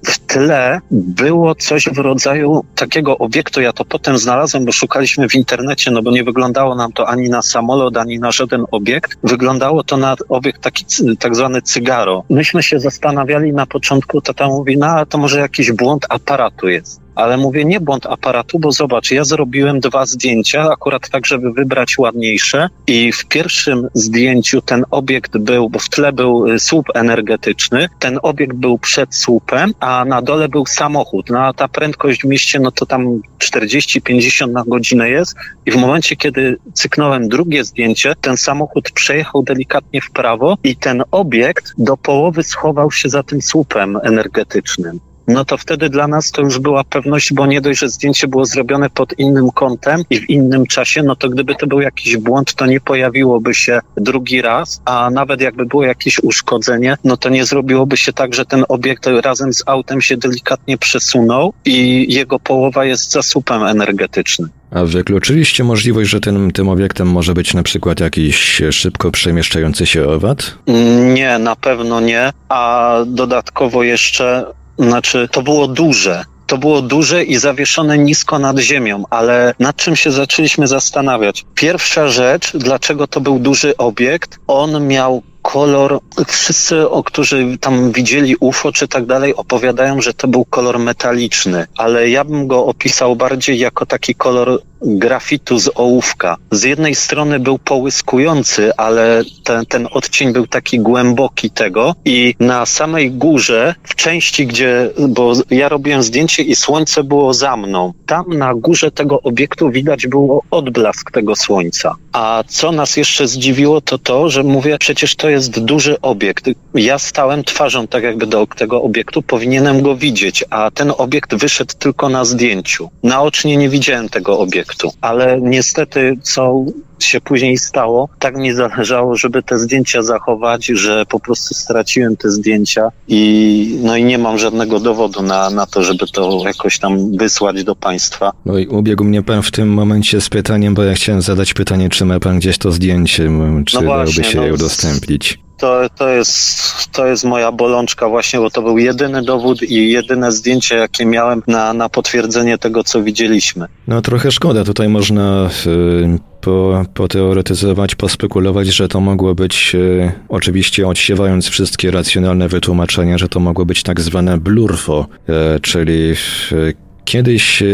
w tle było coś w rodzaju takiego obiektu. Ja to potem znalazłem, bo szukaliśmy w internecie, no bo nie wyglądało nam to ani na samolot, ani na żaden obiekt. Wyglądało to na obiekt taki tak zwany cygaro. Myśmy się zastanawiali na początku, tata mówi, no to może jakiś błąd aparatu jest. ale mówię nie błąd aparatu, bo zobacz, ja zrobiłem dwa zdjęcia, akurat tak, żeby wybrać ładniejsze i w pierwszym zdjęciu ten obiekt był, bo w tle był słup energetyczny, ten obiekt był przed słupem, a na dole był samochód. No a ta prędkość w mieście, no to tam 40-50 na godzinę jest i w momencie, kiedy cyknąłem drugie zdjęcie, ten samochód przejechał delikatnie w prawo i ten obiekt do połowy schował się za tym słupem energetycznym no to wtedy dla nas to już była pewność, bo nie dość, że zdjęcie było zrobione pod innym kątem i w innym czasie, no to gdyby to był jakiś błąd, to nie pojawiłoby się drugi raz, a nawet jakby było jakieś uszkodzenie, no to nie zrobiłoby się tak, że ten obiekt razem z autem się delikatnie przesunął i jego połowa jest zasupem energetycznym. A wykluczyliście możliwość, że tym, tym obiektem może być na przykład jakiś szybko przemieszczający się owad? Nie, na pewno nie. A dodatkowo jeszcze znaczy, to było duże. To było duże i zawieszone nisko nad ziemią, ale nad czym się zaczęliśmy zastanawiać? Pierwsza rzecz, dlaczego to był duży obiekt, on miał kolor, wszyscy, o którzy tam widzieli UFO czy tak dalej, opowiadają, że to był kolor metaliczny, ale ja bym go opisał bardziej jako taki kolor grafitu z ołówka. Z jednej strony był połyskujący, ale ten, ten odcień był taki głęboki tego i na samej górze, w części, gdzie, bo ja robiłem zdjęcie i słońce było za mną, tam na górze tego obiektu widać było odblask tego słońca. A co nas jeszcze zdziwiło, to to, że mówię, przecież to jest duży obiekt. Ja stałem twarzą tak jakby do tego obiektu, powinienem go widzieć, a ten obiekt wyszedł tylko na zdjęciu. Naocznie nie widziałem tego obiektu, ale niestety co się później stało, tak mi zależało, żeby te zdjęcia zachować, że po prostu straciłem te zdjęcia i no i nie mam żadnego dowodu na, na to, żeby to jakoś tam wysłać do państwa. No i ubiegł mnie pan w tym momencie z pytaniem, bo ja chciałem zadać pytanie, czy ma pan gdzieś to zdjęcie, czy no właśnie, się no, je udostępnić to, to, jest, to jest moja bolączka właśnie, bo to był jedyny dowód i jedyne zdjęcie, jakie miałem na, na potwierdzenie tego, co widzieliśmy. No trochę szkoda, tutaj można y, po, poteoretyzować, pospekulować, że to mogło być, y, oczywiście odsiewając wszystkie racjonalne wytłumaczenia, że to mogło być tak zwane blurfo, y, czyli Kiedyś e,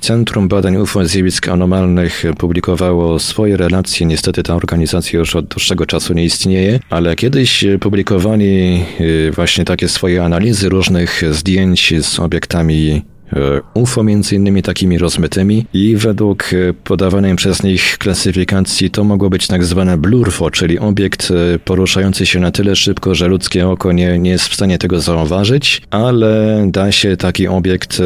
Centrum Badań UFO Zjawisk Anomalnych publikowało swoje relacje. Niestety ta organizacja już od dłuższego czasu nie istnieje, ale kiedyś publikowali e, właśnie takie swoje analizy różnych zdjęć z obiektami UFO między innymi takimi rozmytymi i według e, podawanej przez nich klasyfikacji to mogło być tak zwane blurfo, czyli obiekt e, poruszający się na tyle szybko, że ludzkie oko nie, nie jest w stanie tego zauważyć, ale da się taki obiekt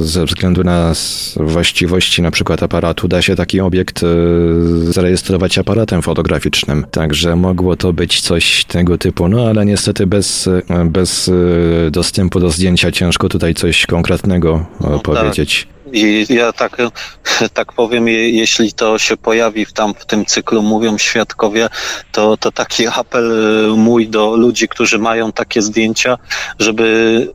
ze względu na właściwości na przykład aparatu, da się taki obiekt zarejestrować aparatem fotograficznym. Także mogło to być coś tego typu, no ale niestety bez, bez dostępu do zdjęcia ciężko tutaj coś konkretnego no, tak. powiedzieć. Tak. I ja tak, tak powiem, jeśli to się pojawi w, tam, w tym cyklu Mówią Świadkowie, to, to taki apel y, mój do ludzi, którzy mają takie zdjęcia, żeby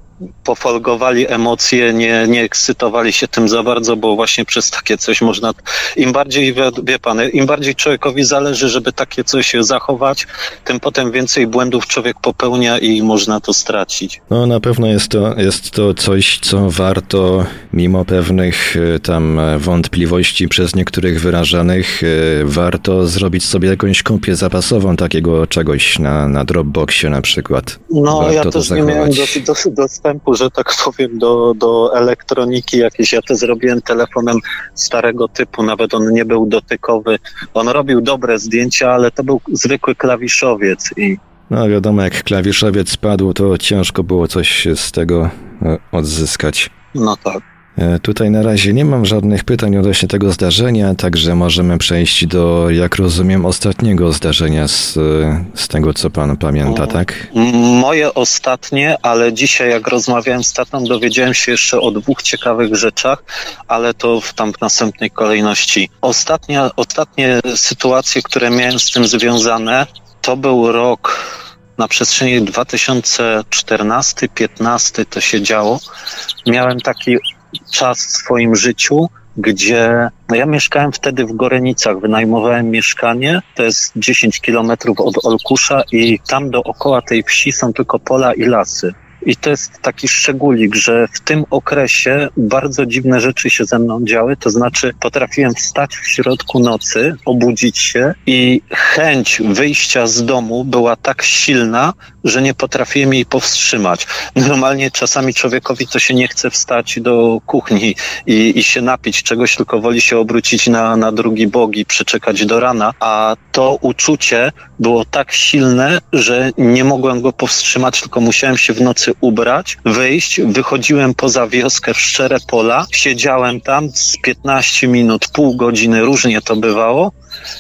pofolgowali emocje, nie, nie ekscytowali się tym za bardzo, bo właśnie przez takie coś można, im bardziej, wie, wie pan, im bardziej człowiekowi zależy, żeby takie coś zachować, tym potem więcej błędów człowiek popełnia i można to stracić. No na pewno jest to, jest to coś, co warto, mimo pewnych e, tam wątpliwości przez niektórych wyrażanych, e, warto zrobić sobie jakąś kopię zapasową takiego czegoś na, na Dropboxie na przykład. No warto ja też nie miałem dosyć, dosyć, dosyć dostępu, że tak powiem, do, do elektroniki jakiejś. Ja to zrobiłem telefonem starego typu, nawet on nie był dotykowy. On robił dobre zdjęcia, ale to był zwykły klawiszowiec i no wiadomo, jak klawiszowiec padł, to ciężko było coś z tego e, odzyskać. No tak. E, tutaj na razie nie mam żadnych pytań odnośnie tego zdarzenia, także możemy przejść do, jak rozumiem, ostatniego zdarzenia z, z tego, co pan pamięta, tak? Moje ostatnie, ale dzisiaj jak rozmawiałem z tatą, dowiedziałem się jeszcze o dwóch ciekawych rzeczach, ale to w tam następnej kolejności. Ostatnia, ostatnie sytuacje, które miałem z tym związane, to był rok na przestrzeni 2014-15 to się działo. Miałem taki czas w swoim życiu, gdzie no ja mieszkałem wtedy w Gorenicach, wynajmowałem mieszkanie, to jest 10 kilometrów od Olkusza i tam dookoła tej wsi są tylko pola i lasy. I to jest taki szczególik, że w tym okresie bardzo dziwne rzeczy się ze mną działy. To znaczy, potrafiłem wstać w środku nocy, obudzić się i chęć wyjścia z domu była tak silna, że nie potrafiłem jej powstrzymać. Normalnie czasami człowiekowi to się nie chce wstać do kuchni i, i się napić czegoś, tylko woli się obrócić na, na drugi bok i przeczekać do rana, a to uczucie było tak silne, że nie mogłem go powstrzymać, tylko musiałem się w nocy ubrać, wyjść, wychodziłem poza wioskę w szczere pola, siedziałem tam z 15 minut, pół godziny, różnie to bywało,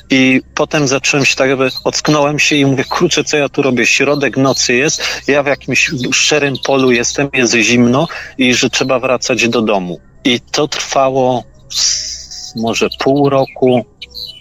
i potem zacząłem się tak jakby, ocknąłem się i mówię, kurczę, co ja tu robię? Środek nocy jest, ja w jakimś szczerym polu jestem, jest zimno i że trzeba wracać do domu. I to trwało może pół roku,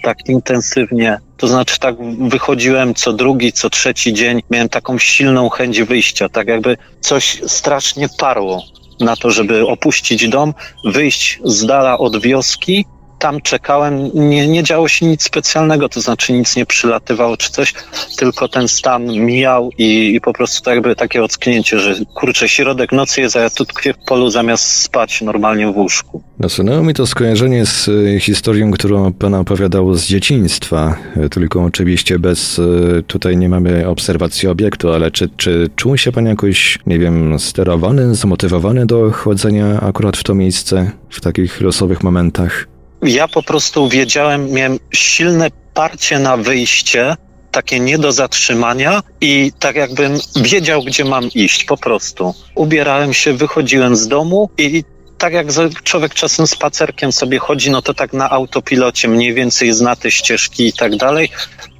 tak intensywnie. To znaczy tak wychodziłem co drugi, co trzeci dzień, miałem taką silną chęć wyjścia, tak jakby coś strasznie parło na to, żeby opuścić dom, wyjść z dala od wioski tam czekałem, nie, nie działo się nic specjalnego, to znaczy nic nie przylatywało czy coś, tylko ten stan mijał i, i po prostu tak jakby takie ocknięcie, że kurczę, środek nocy jest, a ja tu tkwię w polu zamiast spać normalnie w łóżku. Nasunęło mi to skojarzenie z y, historią, którą pan opowiadał z dzieciństwa, y, tylko oczywiście bez, y, tutaj nie mamy obserwacji obiektu, ale czy, czy czuł się pan jakoś, nie wiem, sterowany, zmotywowany do chodzenia akurat w to miejsce w takich losowych momentach? Ja po prostu wiedziałem, miałem silne parcie na wyjście, takie nie do zatrzymania i tak jakbym wiedział, gdzie mam iść, po prostu. Ubierałem się, wychodziłem z domu i tak jak człowiek czasem spacerkiem sobie chodzi, no to tak na autopilocie mniej więcej zna te ścieżki i tak dalej.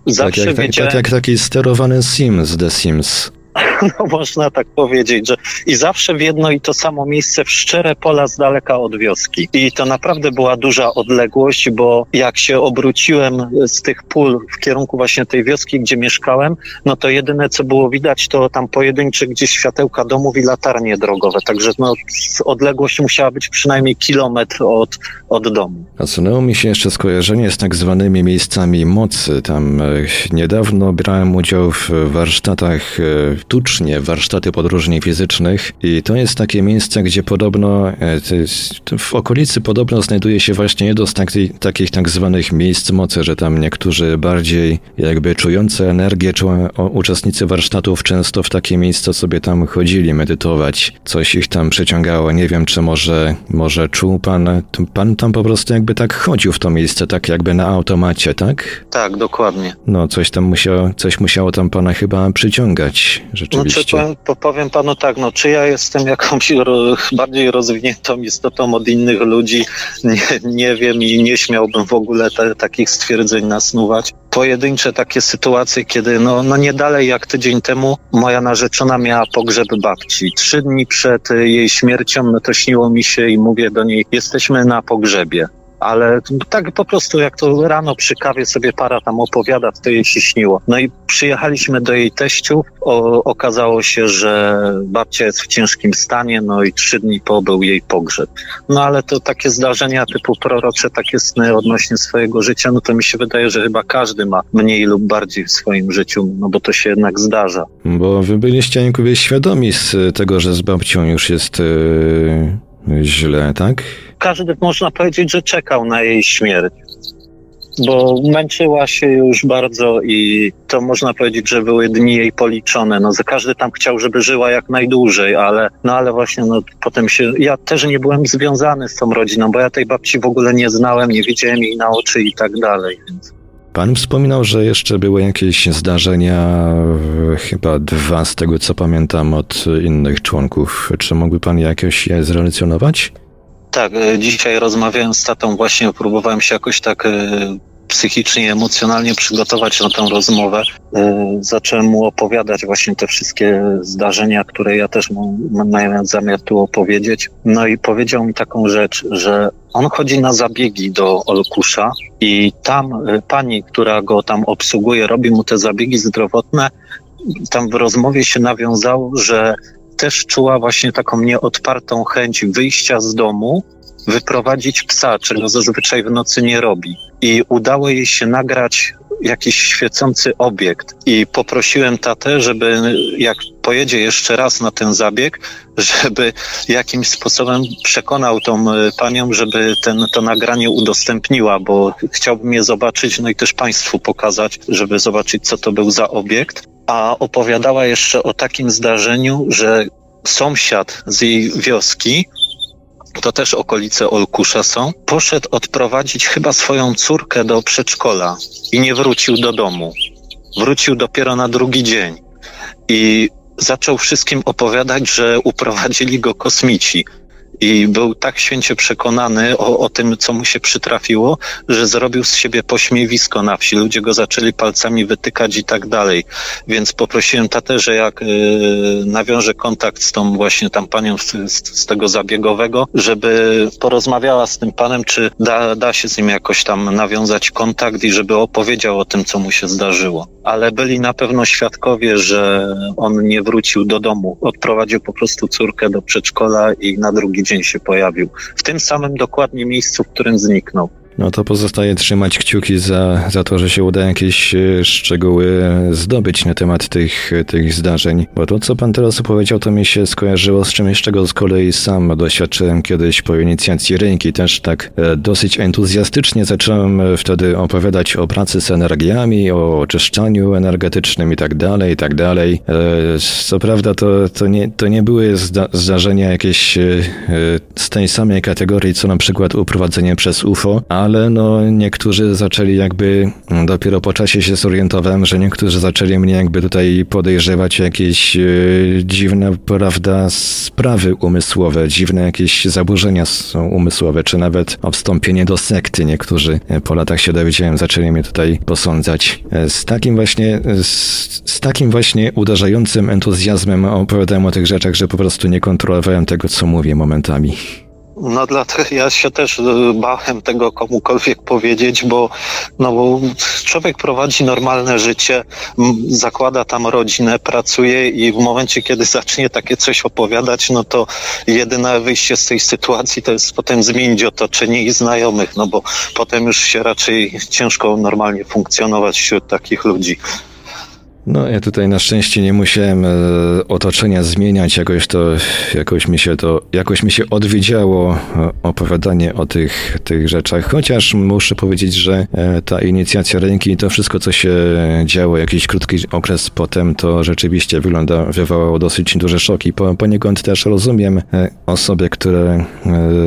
Zawsze tak jak, wiedziałem... tak, tak jak taki sterowany Sim z The Sims. no można tak powiedzieć, że i zawsze w jedno i to samo miejsce w szczere pola z daleka od wioski. I to naprawdę była duża odległość, bo jak się obróciłem z tych pól w kierunku właśnie tej wioski, gdzie mieszkałem, no to jedyne co było widać, to tam pojedyncze gdzieś światełka domów i latarnie drogowe. Także no, odległość musiała być przynajmniej kilometr od, od domu. Nasunęło mi się jeszcze skojarzenie z tak zwanymi miejscami mocy. Tam e, niedawno brałem udział w warsztatach e, tucznie warsztaty podróżni fizycznych i to jest takie miejsce, gdzie podobno e, w okolicy podobno znajduje się właśnie jedno z takich, takich tak zwanych miejsc mocy, że tam niektórzy bardziej jakby czujący energię uczestnicy warsztatów często w takie miejsca sobie tam chodzili medytować. Coś ich tam przyciągało. Nie wiem, czy może, może czuł pan, pan tam po prostu jakby tak chodził w to miejsce, tak jakby na automacie, tak? Tak, dokładnie. No, coś tam musiało, coś musiało tam pana chyba przyciągać rzeczywiście. No, czy, powiem panu tak, no czy ja jestem jakąś ro, bardziej rozwiniętą istotą od innych ludzi, nie, nie wiem i nie śmiałbym w ogóle te, takich stwierdzeń nasnuwać. Pojedyncze takie sytuacje, kiedy no, no nie dalej jak tydzień temu moja narzeczona miała pogrzeb babci. Trzy dni przed jej śmiercią, no to śniło mi się i mówię do niej, jesteśmy na pogrzebie ale tak po prostu jak to rano przy kawie sobie para tam opowiada, to jej się śniło. No i przyjechaliśmy do jej teściów, o, okazało się, że babcia jest w ciężkim stanie, no i trzy dni po był jej pogrzeb. No ale to takie zdarzenia typu prorocze, takie sny odnośnie swojego życia, no to mi się wydaje, że chyba każdy ma mniej lub bardziej w swoim życiu, no bo to się jednak zdarza. Bo wy byliście jakby świadomi z tego, że z babcią już jest yy, źle, tak? Każdy można powiedzieć, że czekał na jej śmierć. Bo męczyła się już bardzo i to można powiedzieć, że były dni jej policzone. No, każdy tam chciał, żeby żyła jak najdłużej, ale, no, ale właśnie no, potem się. Ja też nie byłem związany z tą rodziną, bo ja tej babci w ogóle nie znałem, nie widziałem jej na oczy i tak dalej. Więc. Pan wspominał, że jeszcze były jakieś zdarzenia, chyba dwa z tego co pamiętam od innych członków. Czy mógłby pan jakoś je zrelacjonować? Tak, e, dzisiaj rozmawiałem z tatą, właśnie próbowałem się jakoś tak e, psychicznie, emocjonalnie przygotować na tę rozmowę. E, zacząłem mu opowiadać właśnie te wszystkie zdarzenia, które ja też miałem zamiar tu opowiedzieć. No i powiedział mi taką rzecz, że on chodzi na zabiegi do Olkusza i tam pani, która go tam obsługuje, robi mu te zabiegi zdrowotne. Tam w rozmowie się nawiązało, że też czuła właśnie taką nieodpartą chęć wyjścia z domu, wyprowadzić psa, czego zazwyczaj w nocy nie robi. I udało jej się nagrać jakiś świecący obiekt i poprosiłem tatę, żeby jak pojedzie jeszcze raz na ten zabieg, żeby jakimś sposobem przekonał tą e, panią, żeby ten, to nagranie udostępniła, bo chciałbym je zobaczyć, no i też państwu pokazać, żeby zobaczyć, co to był za obiekt. A opowiadała jeszcze o takim zdarzeniu, że sąsiad z jej wioski to też okolice Olkusza są, poszedł odprowadzić chyba swoją córkę do przedszkola i nie wrócił do domu. Wrócił dopiero na drugi dzień i zaczął wszystkim opowiadać, że uprowadzili go kosmici i był tak święcie przekonany o, o tym, co mu się przytrafiło, że zrobił z siebie pośmiewisko na wsi. Ludzie go zaczęli palcami wytykać i tak dalej. Więc poprosiłem tatę, że jak y, kontakt z tą właśnie tam panią z, z, z, tego zabiegowego, żeby porozmawiała z tym panem, czy da, da się z nim jakoś tam nawiązać kontakt i żeby opowiedział o tym, co mu się zdarzyło. Ale byli na pewno świadkowie, że on nie wrócił do domu. Odprowadził po prostu córkę do przedszkola i na drugi dzień się pojawił. W tym samym dokładnie miejscu, w którym zniknął. No to pozostaje trzymać kciuki za, za to, że się uda jakieś e, szczegóły zdobyć na temat tych, tych zdarzeń. Bo to, co pan teraz opowiedział, to mi się skojarzyło z czymś, czego z kolei sam doświadczyłem kiedyś po inicjacji ręki. Też tak e, dosyć entuzjastycznie zacząłem e, wtedy opowiadać o pracy z energiami, o oczyszczaniu energetycznym i tak dalej, i tak dalej. Co prawda to, to, nie, to nie były zda zdarzenia jakieś z tej samej kategorii, co na przykład uprowadzenie przez UFO, a ale no niektórzy zaczęli jakby, dopiero po czasie się zorientowałem, że niektórzy zaczęli mnie jakby tutaj podejrzewać jakieś e, dziwne, prawda, sprawy umysłowe, dziwne jakieś zaburzenia umysłowe, czy nawet o wstąpienie do sekty. Niektórzy e, po latach się dowiedziałem, zaczęli mnie tutaj posądzać. E, z takim właśnie, z, z takim właśnie uderzającym entuzjazmem opowiadałem o tych rzeczach, że po prostu nie kontrolowałem tego, co mówię momentami. No dlatego ja się też e, bałem tego komukolwiek powiedzieć, bo, no bo człowiek prowadzi normalne życie, zakłada tam rodzinę, pracuje i w momencie, kiedy zacznie takie coś opowiadać, no to jedyne wyjście z tej sytuacji to jest potem zmienić otoczenie i znajomych, no bo potem już się raczej ciężko normalnie funkcjonować wśród takich ludzi. No, ja tutaj na szczęście nie musiałem e, otoczenia zmieniać, jakoś to, jakoś mi się to, jakoś mi się odwiedziało e, opowiadanie o tych, tych rzeczach, chociaż muszę powiedzieć, że e, ta inicjacja ręki i to wszystko, co się działo, jakiś krótki okres potem, to rzeczywiście wygląda, wywołało dosyć duże szoki. Po, poniekąd też rozumiem osoby, które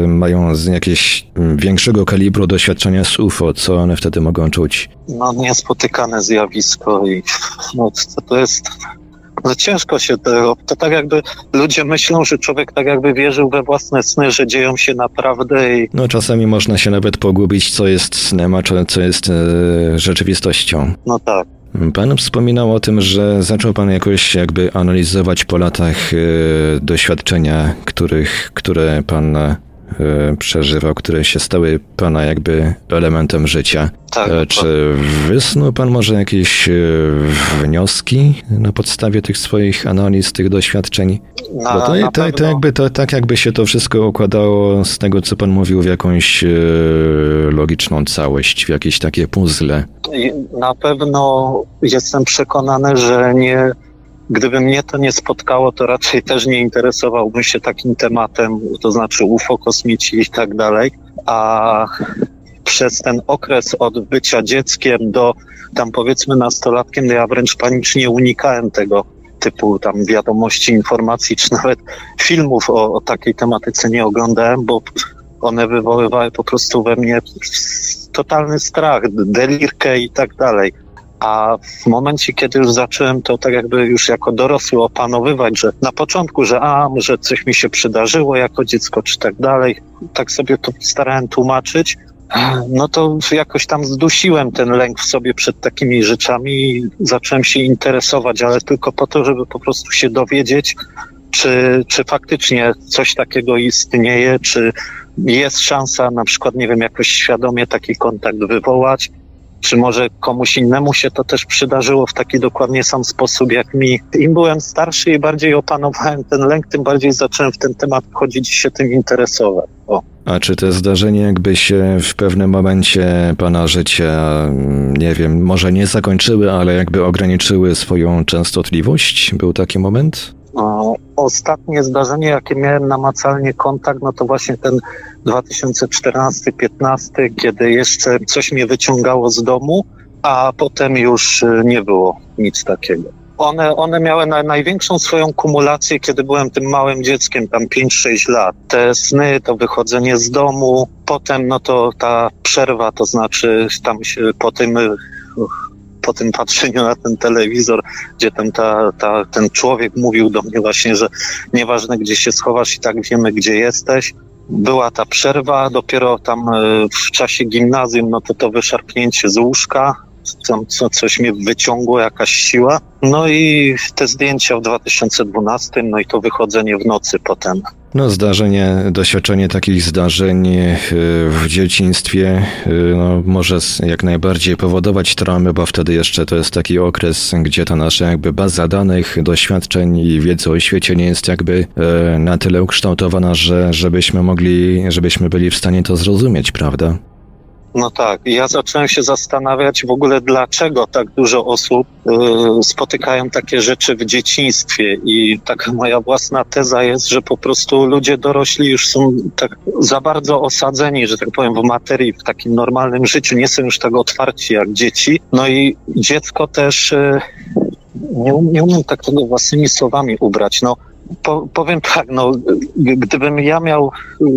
mają jakieś większego kalibru doświadczenia z UFO, co one wtedy mogą czuć. No, niespotykane zjawisko i no, to, to jest no ciężko się to, to tak jakby ludzie myślą, że człowiek tak jakby wierzył we własne sny, że dzieją się naprawdę i... No czasami można się nawet pogubić, co jest snem, a co jest e, rzeczywistością. No tak. Pan wspominał o tym, że zaczął Pan jakoś jakby analizować po latach e, doświadczenia, których, które Pan przeżywał, które się stały pana jakby elementem życia. Tak, e, Czy wysnuł pan może jakieś e, wnioski na podstawie tych swoich analiz, tych doświadczeń? Na, Bo to, to, to, jakby, to tak jakby się to wszystko układało z tego, co pan mówił, w jakąś logiczną całość, w jakieś takie puzzle. Na pewno jestem przekonany, że nie Gdyby mnie to nie spotkało, to raczej też nie interesowałbym się takim tematem, to znaczy UFO, kosmici i tak dalej. A przez ten okres od bycia dzieckiem do tam powiedzmy nastolatkiem, ja wręcz panicznie unikałem tego typu tam wiadomości, informacji, czy nawet filmów o, o takiej tematyce nie oglądałem, bo one wywoływały po prostu we mnie totalny strach, delirkę i tak dalej. A w momencie, kiedy już zacząłem to tak jakby już jako dorosły opanowywać, że na początku, że a, może coś mi się przydarzyło jako dziecko, czy tak dalej, tak sobie to starałem tłumaczyć, no to jakoś tam zdusiłem ten lęk w sobie przed takimi rzeczami i zacząłem się interesować, ale tylko po to, żeby po prostu się dowiedzieć, czy, czy faktycznie coś takiego istnieje, czy jest szansa na przykład, nie wiem, jakoś świadomie taki kontakt wywołać, czy może komuś innemu się to też przydarzyło w taki dokładnie sam sposób jak mi. Im byłem starszy i bardziej opanowałem ten lęk, tym bardziej zacząłem w ten temat wchodzić i się tym interesować. O. A czy to zdarzenie jakby się w pewnym momencie pana życia, nie wiem, może nie zakończyły, ale jakby ograniczyły swoją częstotliwość? Był taki moment? Ostatnie zdarzenie, jakie miałem namacalnie kontakt, no to właśnie ten 2014-15, kiedy jeszcze coś mnie wyciągało z domu, a potem już y, nie było nic takiego. One, one miały na, największą swoją kumulację, kiedy byłem tym małym dzieckiem, tam 5-6 lat. Te sny, to wychodzenie z domu, potem no to ta przerwa, to znaczy tam się po tym y, po tym patrzeniu na ten telewizor, gdzie tam ta, ta, ten człowiek mówił do mnie właśnie, że nieważne gdzie się schowasz i tak wiemy gdzie jesteś. Była ta przerwa, dopiero tam y, w czasie gimnazjum, no to to wyszarpnięcie z łóżka, co, coś mnie wyciągło, jakaś siła. No i te zdjęcia w 2012, no i to wychodzenie w nocy potem. No, zdarzenie, doświadczenie takich zdarzeń e, w dzieciństwie e, no, może jak najbardziej powodować traumy, bo wtedy jeszcze to jest taki okres, gdzie ta nasza jakby baza danych, doświadczeń i wiedzy o świecie nie jest jakby e, na tyle ukształtowana, że żebyśmy mogli, żebyśmy byli w stanie to zrozumieć, prawda? No tak, ja zacząłem się zastanawiać w ogóle, dlaczego tak dużo osób y, spotykają takie rzeczy w dzieciństwie. I taka moja własna teza jest, że po prostu ludzie dorośli już są tak za bardzo osadzeni, że tak powiem, w materii, w takim normalnym życiu, nie są już tak otwarci jak dzieci. No i dziecko też. Y, nie, nie umiem tak tego własnymi słowami ubrać. No, po, powiem tak, no, gdybym ja miał,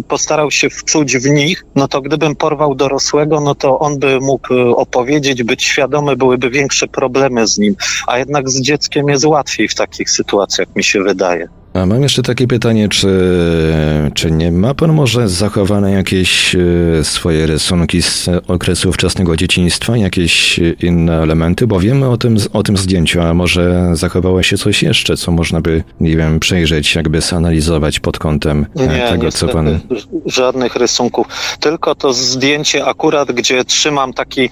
postarał się wczuć w nich, no to gdybym porwał dorosłego, no to on by mógł opowiedzieć, być świadomy, byłyby większe problemy z nim, a jednak z dzieckiem jest łatwiej w takich sytuacjach, mi się wydaje. A mam jeszcze takie pytanie, czy, czy nie ma pan może zachowane jakieś e, swoje rysunki z okresu wczesnego dzieciństwa, jakieś inne elementy, bo wiemy o tym, o tym zdjęciu, a może zachowało się coś jeszcze, co można by, nie wiem, przejrzeć, jakby zanalizować pod kątem e, nie, tego, co pan... żadnych rysunków, tylko to zdjęcie akurat, gdzie trzymam taki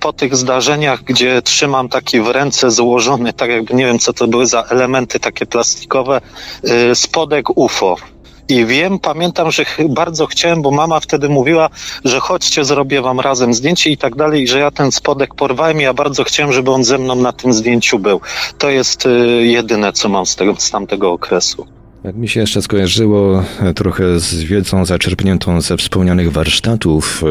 po tych zdarzeniach, gdzie trzymam taki w ręce złożony, tak jakby nie wiem co to były za elementy takie plastikowe, y, spodek UFO. I wiem, pamiętam, że bardzo chciałem, bo mama wtedy mówiła, że chodźcie, zrobię wam razem zdjęcie i tak dalej, i że ja ten spodek porwałem i ja bardzo chciałem, żeby on ze mną na tym zdjęciu był. To jest y, jedyne, co mam z, tego, z tamtego okresu. Jak mi się jeszcze skojarzyło e, trochę z wiedzą zaczerpniętą ze wspomnianych warsztatów,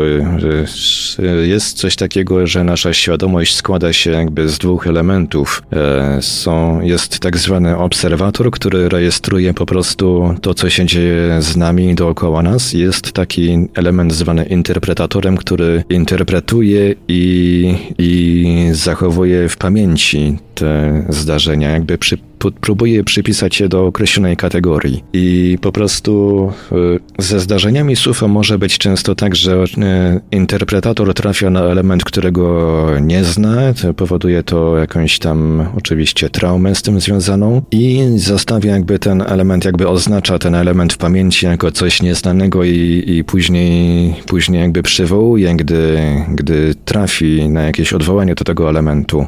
e, jest coś takiego, że nasza świadomość składa się jakby z dwóch elementów. E, są, jest tak zwany obserwator, który rejestruje po prostu to, co się dzieje z nami dookoła nas. Jest taki element zwany interpretatorem, który interpretuje i, i zachowuje w pamięci te zdarzenia, jakby przy, próbuje przypisać je do określonej kategorii. I po prostu e, ze zdarzeniami SUFO może być często tak, że e, interpretator trafia na element, którego nie zna, powoduje to jakąś tam oczywiście traumę z tym związaną i zostawia jakby ten element, jakby oznacza ten element w pamięci jako coś nieznanego i, i później, później jakby przywołuje, gdy, gdy trafi na jakieś odwołanie do tego elementu.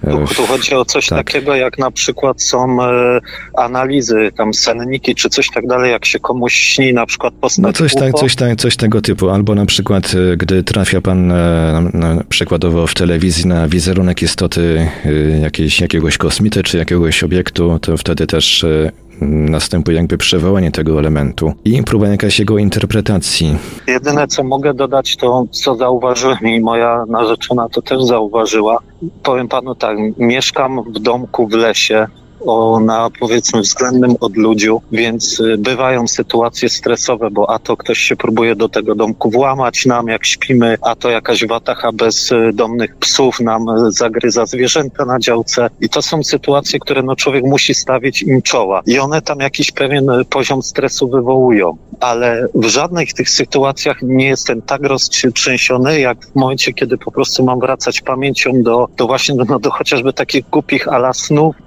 Tu, tu, chodzi o coś tak. takiego, jak na przykład są e, analizy, tam senniki, czy coś tak dalej, jak się komuś śni, na przykład postać No coś, tak, coś, tak, coś tego typu, albo na przykład, e, gdy trafia pan e, na, przykładowo w telewizji na wizerunek istoty e, jakiejś, jakiegoś kosmity, czy jakiegoś obiektu, to wtedy też e, następuje jakby przywołanie tego elementu i próba jakaś jego interpretacji. Jedyne, co mogę dodać, to co zauważyłem i moja narzeczona to też zauważyła. Powiem panu tak, mieszkam w domku w lesie, o, na powiedzmy względnym odludziu, więc y, bywają sytuacje stresowe, bo a to ktoś się próbuje do tego domku włamać nam, jak śpimy, a to jakaś watacha bezdomnych psów nam y, zagryza zwierzęta na działce. I to są sytuacje, które no człowiek musi stawić im czoła. I one tam jakiś pewien y, poziom stresu wywołują, ale w żadnych tych sytuacjach nie jestem tak roztrzęsiony, jak w momencie, kiedy po prostu mam wracać pamięcią do, do właśnie do, no, do chociażby takich głupich ala snów, y,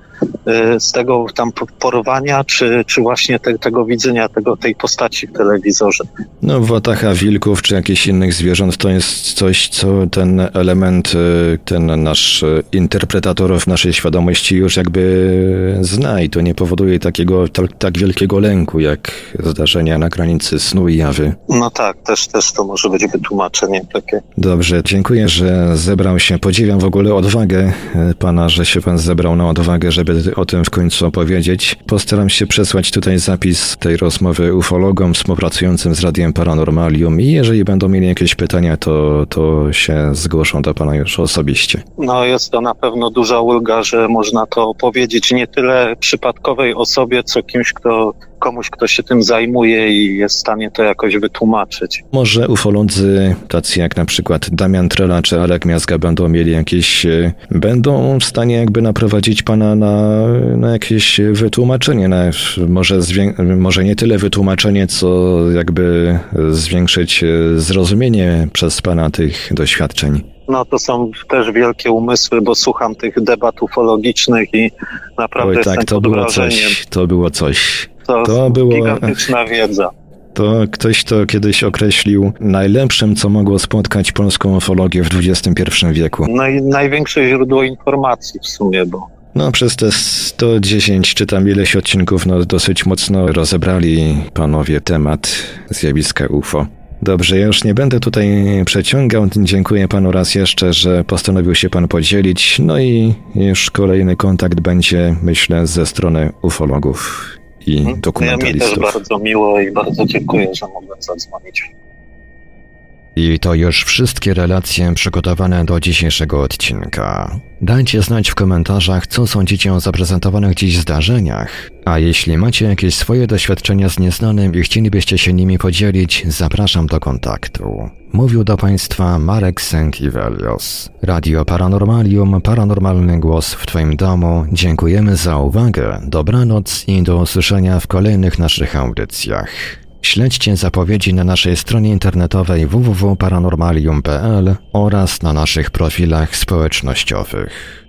z tego tam porwania, czy, czy właśnie te, tego widzenia tego, tej postaci w telewizorze. No, watacha wilków czy jakichś innych zwierząt to jest coś, co ten element, y, ten nasz y, interpretator w naszej świadomości już jakby zna i to nie powoduje takiego, tak, tak wielkiego lęku, jak zdarzenia na granicy snu i jawy. No tak, też, też to może być wytłumaczenie takie. Dobrze, dziękuję, że zebrał się. Podziwiam w ogóle odwagę pana, że się pan zebrał na odwagę, żeby o tym w końcu opowiedzieć. Postaram się przesłać tutaj zapis tej rozmowy ufologom współpracującym z Radiem Paranormalium i jeżeli będą mieli jakieś pytania, to, to się zgłoszą do pana już osobiście. No jest to na pewno duża ulga, że można to powiedzieć nie tyle przypadkowej osobie, co kimś, kto komuś, kto się tym zajmuje i jest w stanie to jakoś wytłumaczyć. Może ufolodzy, tacy jak na przykład Damian Trela czy Alek Miazga będą mieli jakieś, e, będą w stanie jakby naprowadzić pana na, na jakieś wytłumaczenie, na, może, może nie tyle wytłumaczenie, co jakby zwiększyć e, zrozumienie przez pana tych doświadczeń. No to są też wielkie umysły, bo słucham tych debat ufologicznych i naprawdę Oj tak, to było coś, to było coś. To, To było- gigantyczna wiedza. To ktoś to kiedyś określił najlepszym, co mogło spotkać polską ufologię w XXI wieku. I największe źródło informacji w sumie, bo No, przez te 110 czy tam ileś odcinków, no dosyć mocno rozebrali panowie temat zjawiska UFO. Dobrze, ja już nie będę tutaj przeciągał. Dziękuję panu raz jeszcze, że postanowił się pan podzielić. No i już kolejny kontakt będzie, myślę, ze strony ufologów i ja mi też dokumentalistów. bardzo miło i bardzo dziękuję, że mogłem zadzwonić. I to już wszystkie relacje przygotowane do dzisiejszego odcinka. Dajcie znać w komentarzach, co sądzicie o zaprezentowanych dziś zdarzeniach. A jeśli macie jakieś swoje doświadczenia z nieznanym i chcielibyście się nimi podzielić, zapraszam do kontaktu. Mówił do Państwa Marek Sękiewelios. Radio Paranormalium, paranormalny głos w Twoim domu. Dziękujemy za uwagę, dobranoc i do usłyszenia w kolejnych naszych audycjach. Śledźcie zapowiedzi na naszej stronie internetowej www.paranormalium.pl oraz na naszych profilach społecznościowych.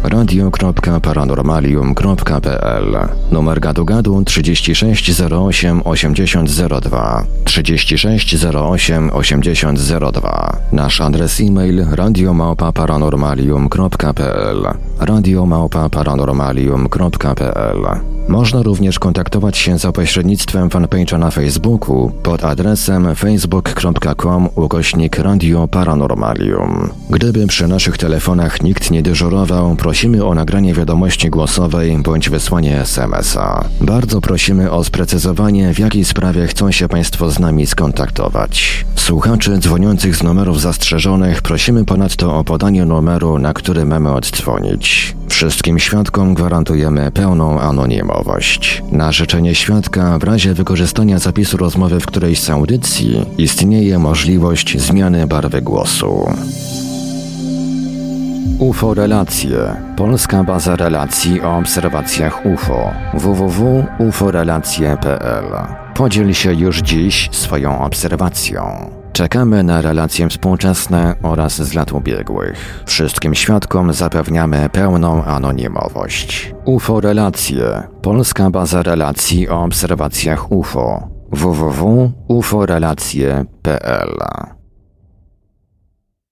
radio.paranormalium.pl Numer gadu gadu 3608 8002 3608 8002 Nasz adres e-mail radiomałpa-paranormalium.pl radiomałpa-paranormalium.pl Można również kontaktować się za pośrednictwem fanpage'a na Facebooku pod adresem facebook.com ukośnik Radio Paranormalium. Gdyby przy naszych telefonach nikt nie dyżurował, prosimy o nagranie wiadomości głosowej bądź wysłanie SMS-a. Bardzo prosimy o sprecyzowanie, w jakiej sprawie chcą się Państwo z nami skontaktować. Słuchaczy dzwoniących z numerów zastrzeżonych prosimy ponadto o podanie numeru, na który mamy oddzwonić. Wszystkim świadkom gwarantujemy pełną anonimowość. Na życzenie świadka, w razie wykorzystania zapisu rozmowy w którejś z audycji, istnieje możliwość zmiany barwy głosu. UFO Relacje. Polska baza relacji o obserwacjach UFO. www.uforelacje.pl. Podziel się już dziś swoją obserwacją. Czekamy na relacje współczesne oraz z lat ubiegłych. Wszystkim świadkom zapewniamy pełną anonimowość. UFO Relacje. Polska baza relacji o obserwacjach UFO. www.uforelacje.pl